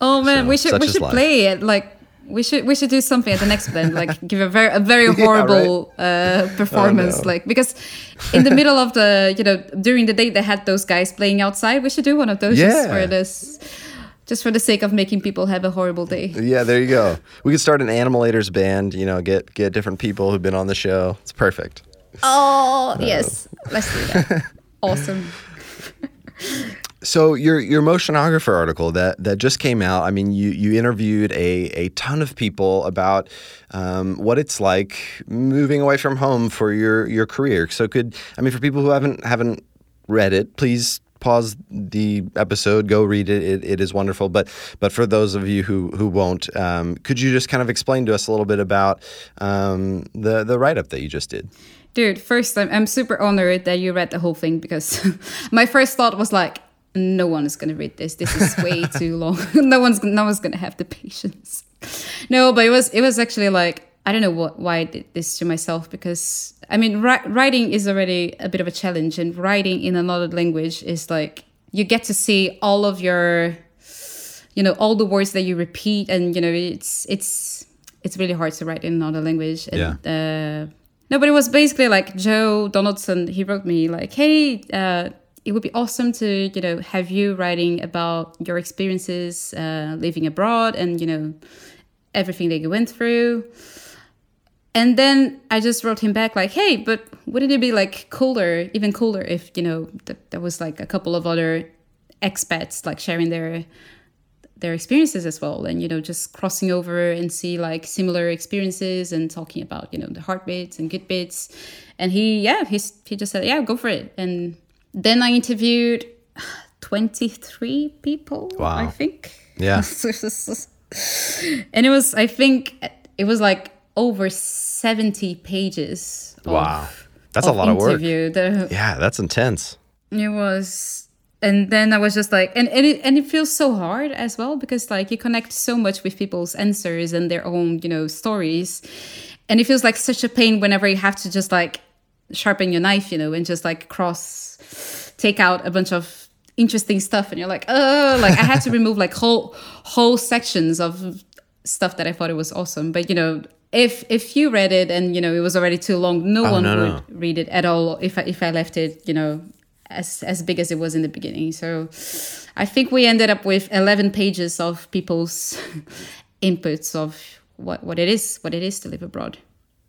Oh man, So, we should we should play it. Like we should we should do something at the next blend. Like give a very a very right. horrible uh, performance. Oh, no. Like because in the middle of the you know during the day they had those guys playing outside. We should do one of those just Yeah. for this, just for the sake of making people have a horrible day. Yeah, there you go. We could start an animators band. You know, get get different people who've been on the show. It's perfect. Oh yes, let's do that. awesome. So your your motionographer article that that just came out. I mean, you you interviewed a a ton of people about um, what it's like moving away from home for your your career. So could I mean for people who haven't haven't read it, please pause the episode, go read it. It, it is wonderful. But but for those of you who who won't, um, could you just kind of explain to us a little bit about um, the the write up that you just did? Dude, first I'm, I'm super honored that you read the whole thing because my first thought was like, no one is gonna read this. This is way too long. no one's no one's gonna have the patience. No, but it was it was actually like I don't know what why I did this to myself because I mean ri- writing is already a bit of a challenge and writing in another language is like you get to see all of your you know all the words that you repeat and you know it's it's it's really hard to write in another language and uh no but it was basically like joe donaldson he wrote me like hey uh it would be awesome to you know have you writing about your experiences uh living abroad and you know everything that you went through and then I just wrote him back like, "Hey, but wouldn't it be like cooler, even cooler, if you know th- there was like a couple of other expats like sharing their their experiences as well, and you know just crossing over and see like similar experiences and talking about you know the hard bits and good bits." And he, yeah, he's he just said, "Yeah, go for it." And then I interviewed twenty three people, wow. I think. Yeah. and it was i think it was like over 70 pages of, Wow. That's a lot of work. interview. The- Yeah, that's intense. it was and then i was just like and, and it and it feels so hard as well because like you connect so much with people's answers and their own you know stories and it feels like such a pain whenever you have to just like sharpen your knife you know and just like cross take out a bunch of interesting stuff and you're like oh like i had to remove like whole whole sections of stuff that i thought it was awesome. But you know if if you read it and you know it was already too long no oh, one no, would no. read it at all if I, if I left it you know as as big as it was in the beginning. So i think we ended up with 11 pages of people's inputs of what what it is what it is to live abroad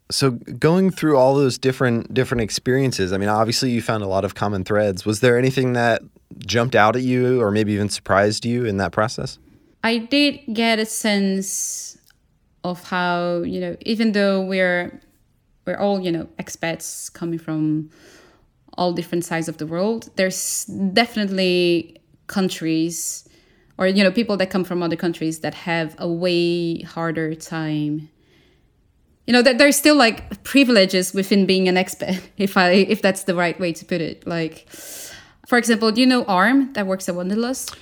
So going through all those different different experiences, I mean, obviously you found a lot of common threads. Was there anything that jumped out at you or maybe even surprised you in that process? I did get a sense of how you know even though we're we're all you know expats coming from all different sides of the world there's definitely countries or you know people that come from other countries that have a way harder time you know, that there's still like privileges within being an expat, if I if that's the right way to put it. Like, for example, do you know Arm that works at Wanderlust?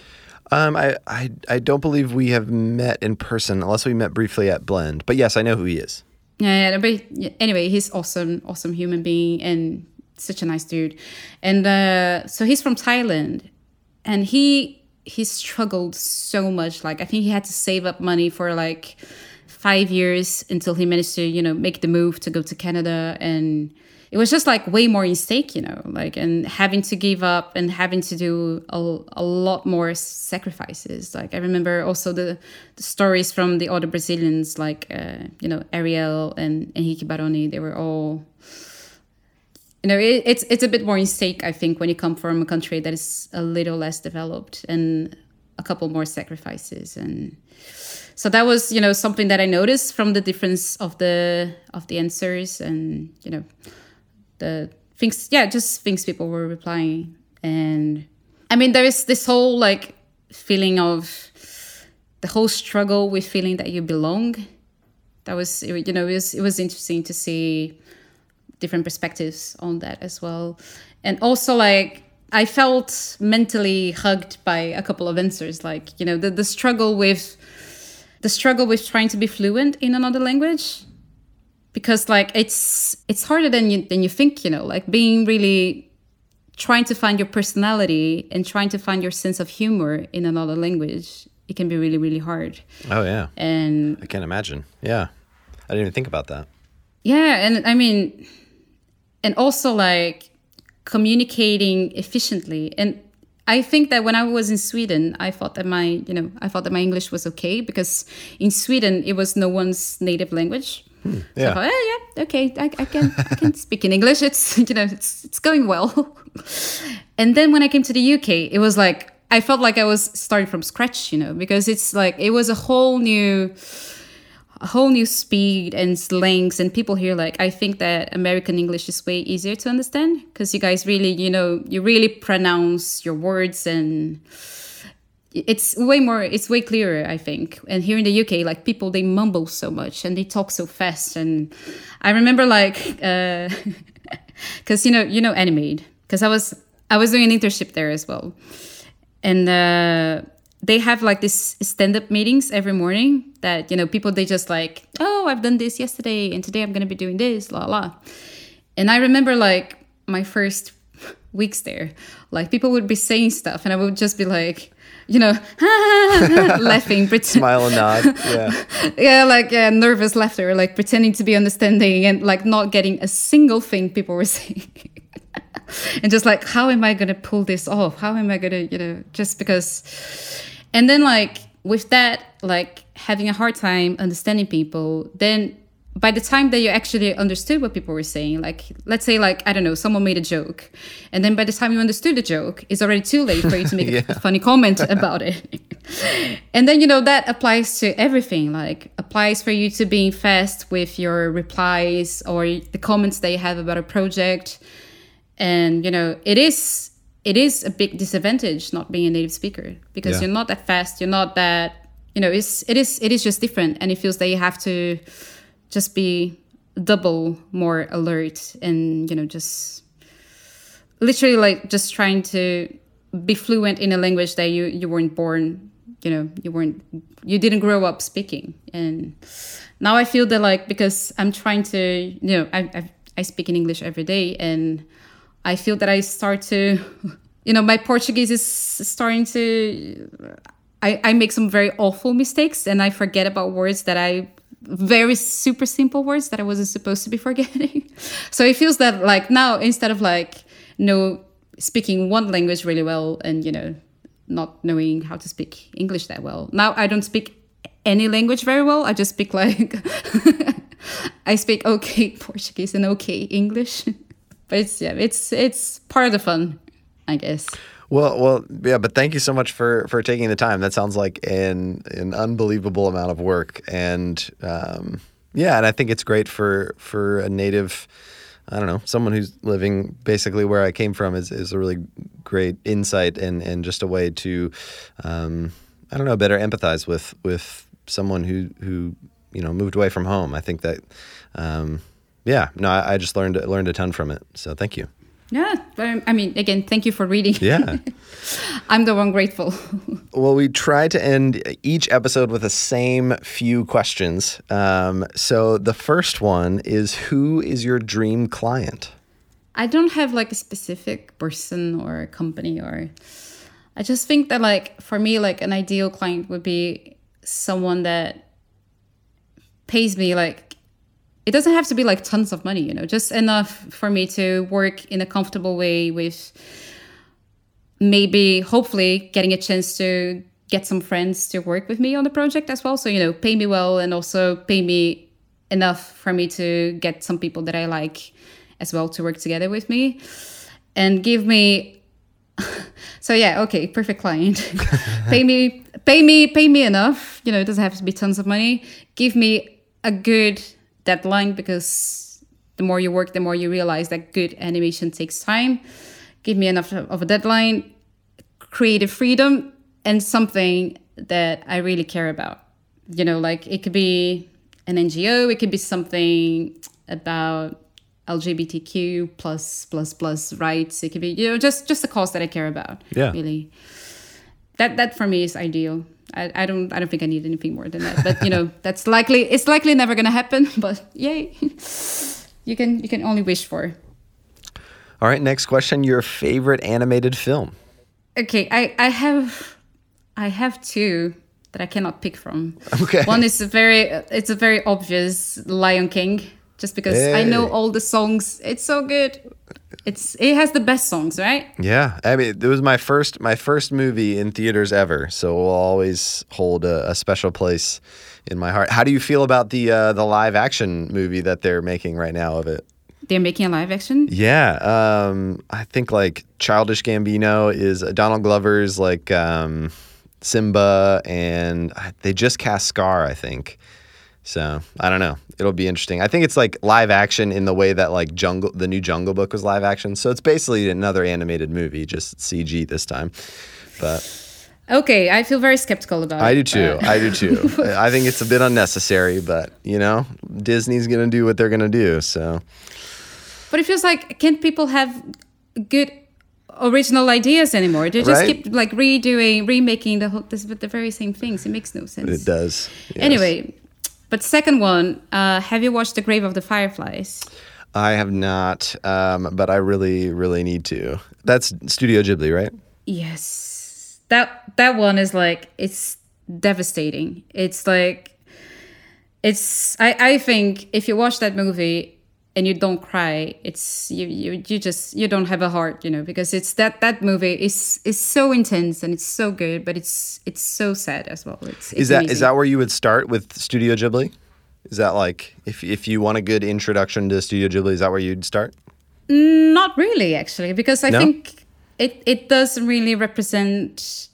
Um, I, I I don't believe we have met in person unless we met briefly at Blend. But yes, I know who he is. Yeah, yeah, but anyway, he's awesome, awesome human being and such a nice dude. And uh, so he's from Thailand, and he he struggled so much. Like I think he had to save up money for like five years until he managed to you know make the move to go to Canada and it was just like way more in stake, you know, like and having to give up and having to do a, a lot more sacrifices. Like I remember also the, the stories from the other Brazilians, like uh, you know Ariel and Henrique Barone. They were all, you know, it, it's it's a bit more in stake. I think when you come from a country that is a little less developed and a couple more sacrifices and so that was you know something that i noticed from the difference of the of the answers and you know the things yeah just things people were replying. And i mean there is this whole like feeling of the whole struggle with feeling that you belong. That was you know it was it was interesting to see different perspectives on that as well. And also like i felt mentally hugged by a couple of answers like you know the, the struggle with the struggle with trying to be fluent in another language? Because like it's it's harder than you than you think you know like being really trying to find your personality and trying to find your sense of humor in another language it can be really really hard. Oh yeah, and I can't imagine. Yeah, I didn't even think about that. yeah and i mean and also like communicating efficiently. And i think that when i was in sweden i thought that my you know i thought that my english was okay because in sweden it was no one's native language hmm, So I yeah. thought, oh, yeah, okay, I, I can I can speak in English. It's you know it's it's going well. and then when I came to the UK, it was like I felt like I was starting from scratch, you know, because it's like it was a whole new whole new speed and slangs and people here like I think that American English is way easier to understand because you guys really, you know, you really pronounce your words and it's way more it's way clearer i think. And here in the uk like people they mumble so much and they talk so fast and i remember like uh because you know you know Animade because i was i was doing an internship there as well. And uh they have like this stand-up meetings every morning that you know people they just like oh i've done this yesterday and today i'm gonna be doing this la la and i remember like my first weeks there like people would be saying stuff and i would just be like you know laughing pretend Smile and nod. Yeah. yeah like yeah, nervous laughter like pretending to be understanding and like not getting a single thing people were saying and just like how am i gonna pull this off how am i gonna you know just because and then like with that like having a hard time understanding people then by the time that you actually understood what people were saying like let's say like i don't know someone made a joke and then by the time you understood the joke it's already too late for you to make Yeah. a funny comment about it and then you know that applies to everything like applies for you to being fast with your replies or the comments that you have about a project and you know it is it is a big disadvantage not being a native speaker because Yeah. you're not that fast you're not that you know it's it is it is just different and it feels that you have to just be double more alert and you know just literally like just trying to be fluent in a language that you you weren't born you know you weren't you didn't grow up speaking and now i feel that like because i'm trying to you know i i, I speak in english every day and i feel that i start to you know my portuguese is starting to I, I make some very awful mistakes and I forget about words that I very super simple words that I wasn't supposed to be forgetting. so it feels that like now instead of like know speaking one language really well and you know not knowing how to speak English that well. Now I don't speak any language very well. I just speak like I speak okay Portuguese and okay English. But it's yeah, it's it's part of the fun, I guess. Well, well, yeah, but thank you so much for for taking the time. That sounds like an an unbelievable amount of work, and um, yeah, and I think it's great for for a native. I don't know, someone who's living basically where I came from is, is a really great insight and, and just a way to, um, I don't know, better empathize with with someone who who you know moved away from home. I think that, um, yeah, no, I, I just learned learned a ton from it. So thank you. Yeah, but I mean, again, thank you for reading. Yeah. I'm the one grateful. Well, we try to end each episode with the same few questions. Um, so the first one is Who is your dream client? I don't have like a specific person or a company or. I just think that, like, for me, like, an ideal client would be someone that pays me like it doesn't have to be like tons of money, you know, just enough for me to work in a comfortable way with maybe hopefully getting a chance to get some friends to work with me on the project as well. So, you know, pay me well and also pay me enough for me to get some people that I like as well to work together with me and give me so yeah okay perfect client. Pay me pay me pay me enough. You know it doesn't have to be tons of money. Give me a good deadline because the more you work the more you realize that good animation takes time give me enough of a deadline creative freedom and something that i really care about you know like it could be an ngo it could be something about LGBTQ plus plus plus rights. It could be you know just just the cause that I care about. Yeah. Really. That that for me is ideal. I, I don't I don't think I need anything more than that. But you know that's likely it's likely never gonna happen. But yay, you can you can only wish for. All right, next question. Your favorite animated film? Okay, I I have I have two that I cannot pick from. Okay. One is a very it's a very obvious Lion King just because I know all the songs. It's so good. It's it has the best songs, right? Yeah, I mean, it was my first my first movie in theaters ever, so it will always hold a, a special place in my heart. How do you feel about the uh, the live action movie that they're making right now of it? They're making a live action. Yeah, um, I think like Childish Gambino is Donald Glover's like um, Simba, and they just cast Scar, I think. So I don't know. It'll be interesting. I think it's like live action in the way that like Jungle, the new Jungle Book was live action. So it's basically another animated movie, just CG this time. But Okay, I feel very skeptical about I it. I do too. I do too. I think it's a bit unnecessary, but you know, Disney's gonna do what they're gonna do. So But it feels like can't people have good original ideas anymore? They just Right? keep like redoing, remaking the whole this with the very same things. It makes no sense. it does. yes. Anyway, but second one, uh, have you watched The Grave of the Fireflies? I have not, um, but I really, really need to. That's Studio Ghibli, right? Yes. That that one is like it's devastating. It's like it's I, I think if you watch that movie and you don't cry, it's you, you you just you don't have a heart, you know, because it's that that movie is is so intense and it's so good, but it's it's so sad as well. It's, it's Is that is that where you would start with Studio Ghibli? Is that like if if you want a good introduction to Studio Ghibli, is that where you'd start? Mm, not really, actually, because I No? think it it doesn't really represent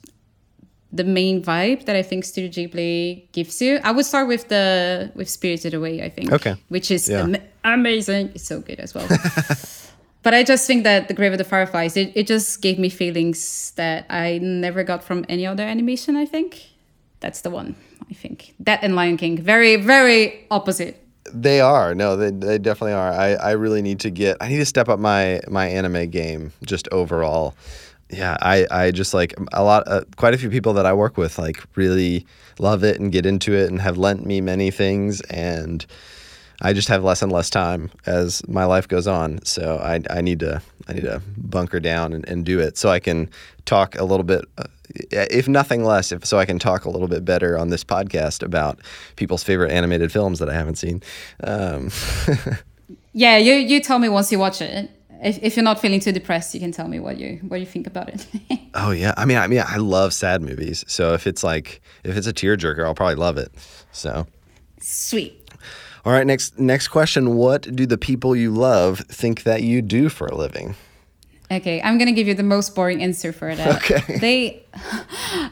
the main vibe that I think Studio Ghibli gives you. I would start with the with Spirited Away. I think. Okay. Which is Yeah. am- amazing. It's so good as well. but I just think that the Grave of the Fireflies it, it just gave me feelings that I never got from any other animation. I think that's the one. I think that and Lion King very very opposite. They are. No, they, they definitely are. I, I really need to get I need to step up my my anime game just overall. Yeah, I, I just like a lot uh, quite a few people that I work with like really love it and get into it and have lent me many things and I just have less and less time as my life goes on. So I, I need to I need to bunker down and, and do it so I can talk a little bit, uh, if nothing less, if so I can talk a little bit better on this podcast about people's favorite animated films that I haven't seen. Um, Yeah, you you tell me once you watch it. If, if you're not feeling too depressed, you can tell me what you what you think about it. oh yeah, I mean I mean I love sad movies. So if it's like if it's a tearjerker, I'll probably love it. So. Sweet. All right, next next question. What do the people you love think that you do for a living? Okay, I'm gonna give you the most boring answer for that. Okay. They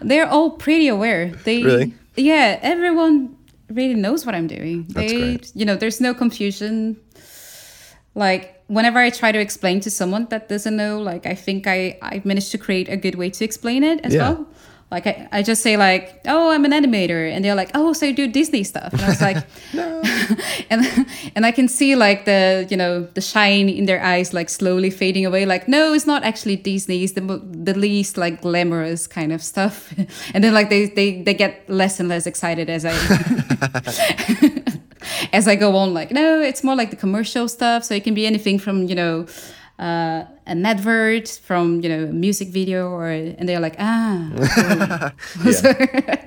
they're all pretty aware. They Really? Yeah, everyone really knows what I'm doing. That's they great. you know, there's no confusion. Like whenever I try to explain to someone that doesn't know, like I think I I managed to create a good way to explain it as Yeah. well. Like I, I just say like, oh, I'm an animator, and they're like, oh, so you do Disney stuff, and I was like, no, and and I can see like the you know the shine in their eyes like slowly fading away. Like, no, it's not actually Disney. It's the the least like glamorous kind of stuff, and then like they they they get less and less excited as I. as I go on, like, no, it's more like the commercial stuff. So it can be anything from, you know, uh, an advert from you know a music video or and they're like ah.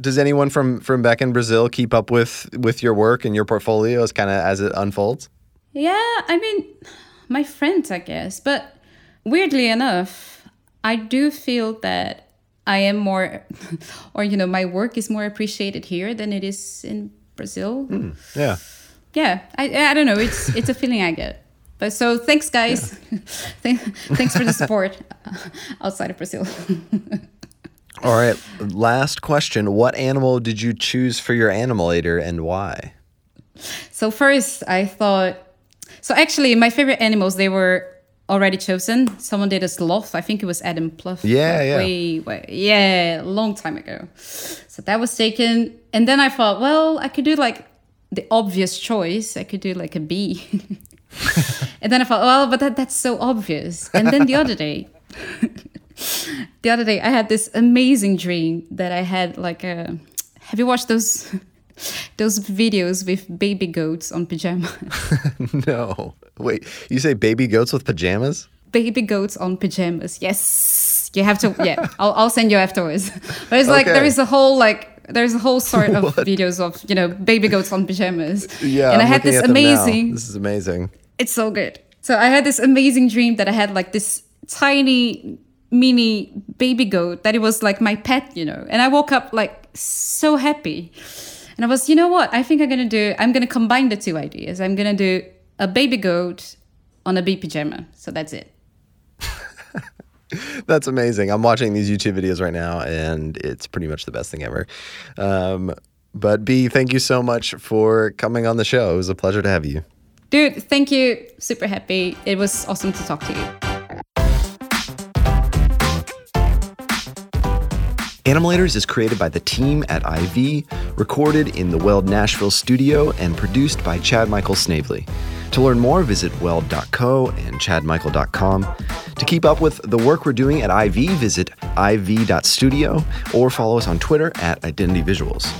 Does anyone from from back in brazil keep up with with your work and your portfolio as kind of as it unfolds? Yeah i mean my friends i guess. But weirdly enough i do feel that i am more or you know my work is more appreciated here than it is in brazil mm, yeah yeah I, I don't know it's it's a feeling i get but so thanks, guys. Yeah. thanks for the support outside of Brazil. All right. Last question. What animal did you choose for your animalator and why? So first I thought so actually my favorite animals they were already chosen. Someone did a sloth. I think it was Adam Plouff. Yeah, like yeah. Way, way, yeah, a long time ago. So that was taken. And then I thought, well, I could do like the obvious choice. I could do like a bee. and then I thought, well, but that, that's so obvious. And then the other day, the other day, I had this amazing dream that I had like a. Have you watched those those videos with baby goats on pajamas? no. Wait, you say baby goats with pajamas? Baby goats on pajamas. Yes. You have to yeah, I'll I'll send you afterwards. But it's like there is a whole like there's a whole sort of videos of, you know, baby goats on pajamas. Yeah. And I'm I had this amazing This is amazing. It's so good. So I had this amazing dream that I had like this tiny mini baby goat that it was like my pet, you know. And I woke up like so happy. And I was, you know what? I think I'm going to do I'm going to combine the two ideas. I'm going to do a baby goat on a bee pajama. So that's it. That's amazing. I'm watching these YouTube videos right now, and it's pretty much the best thing ever. Um, but Bea, thank you so much for coming on the show. It was a pleasure to have you. Dude, thank you. Super happy. It was awesome to talk to you. Animalators is created by the team at IV, recorded in the Weld Nashville studio, and produced by Chad Michael Snavely. To learn more, visit weld.co and chadmichael.com. To keep up with the work we're doing at IV, visit iv.studio or follow us on Twitter at Identity Visuals.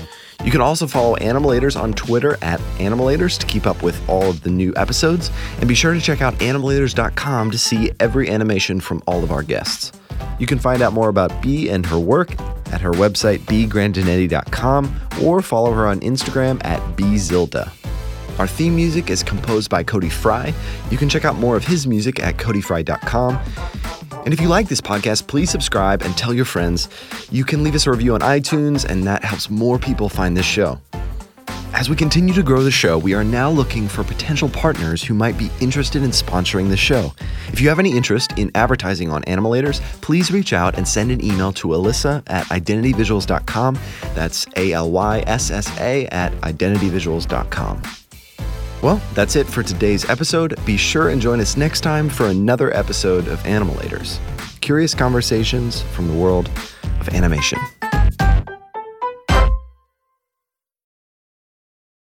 You can also follow Animalators on Twitter at Animalators to keep up with all of the new episodes, and be sure to check out animalators.com to see every animation from all of our guests. You can find out more about Bea and her work at her website, bgrandinetti.com, or follow her on Instagram at bzilda. Our theme music is composed by Cody Fry. You can check out more of his music at codyfry.com. And if you like this podcast, please subscribe and tell your friends. You can leave us a review on iTunes, and that helps more people find this show. As we continue to grow the show, we are now looking for potential partners who might be interested in sponsoring the show. If you have any interest in advertising on Animalators, please reach out and send an email to Alyssa at identityvisuals.com. That's A L Y S S A at identityvisuals.com. Well, that's it for today's episode. Be sure and join us next time for another episode of Animalators curious conversations from the world of animation.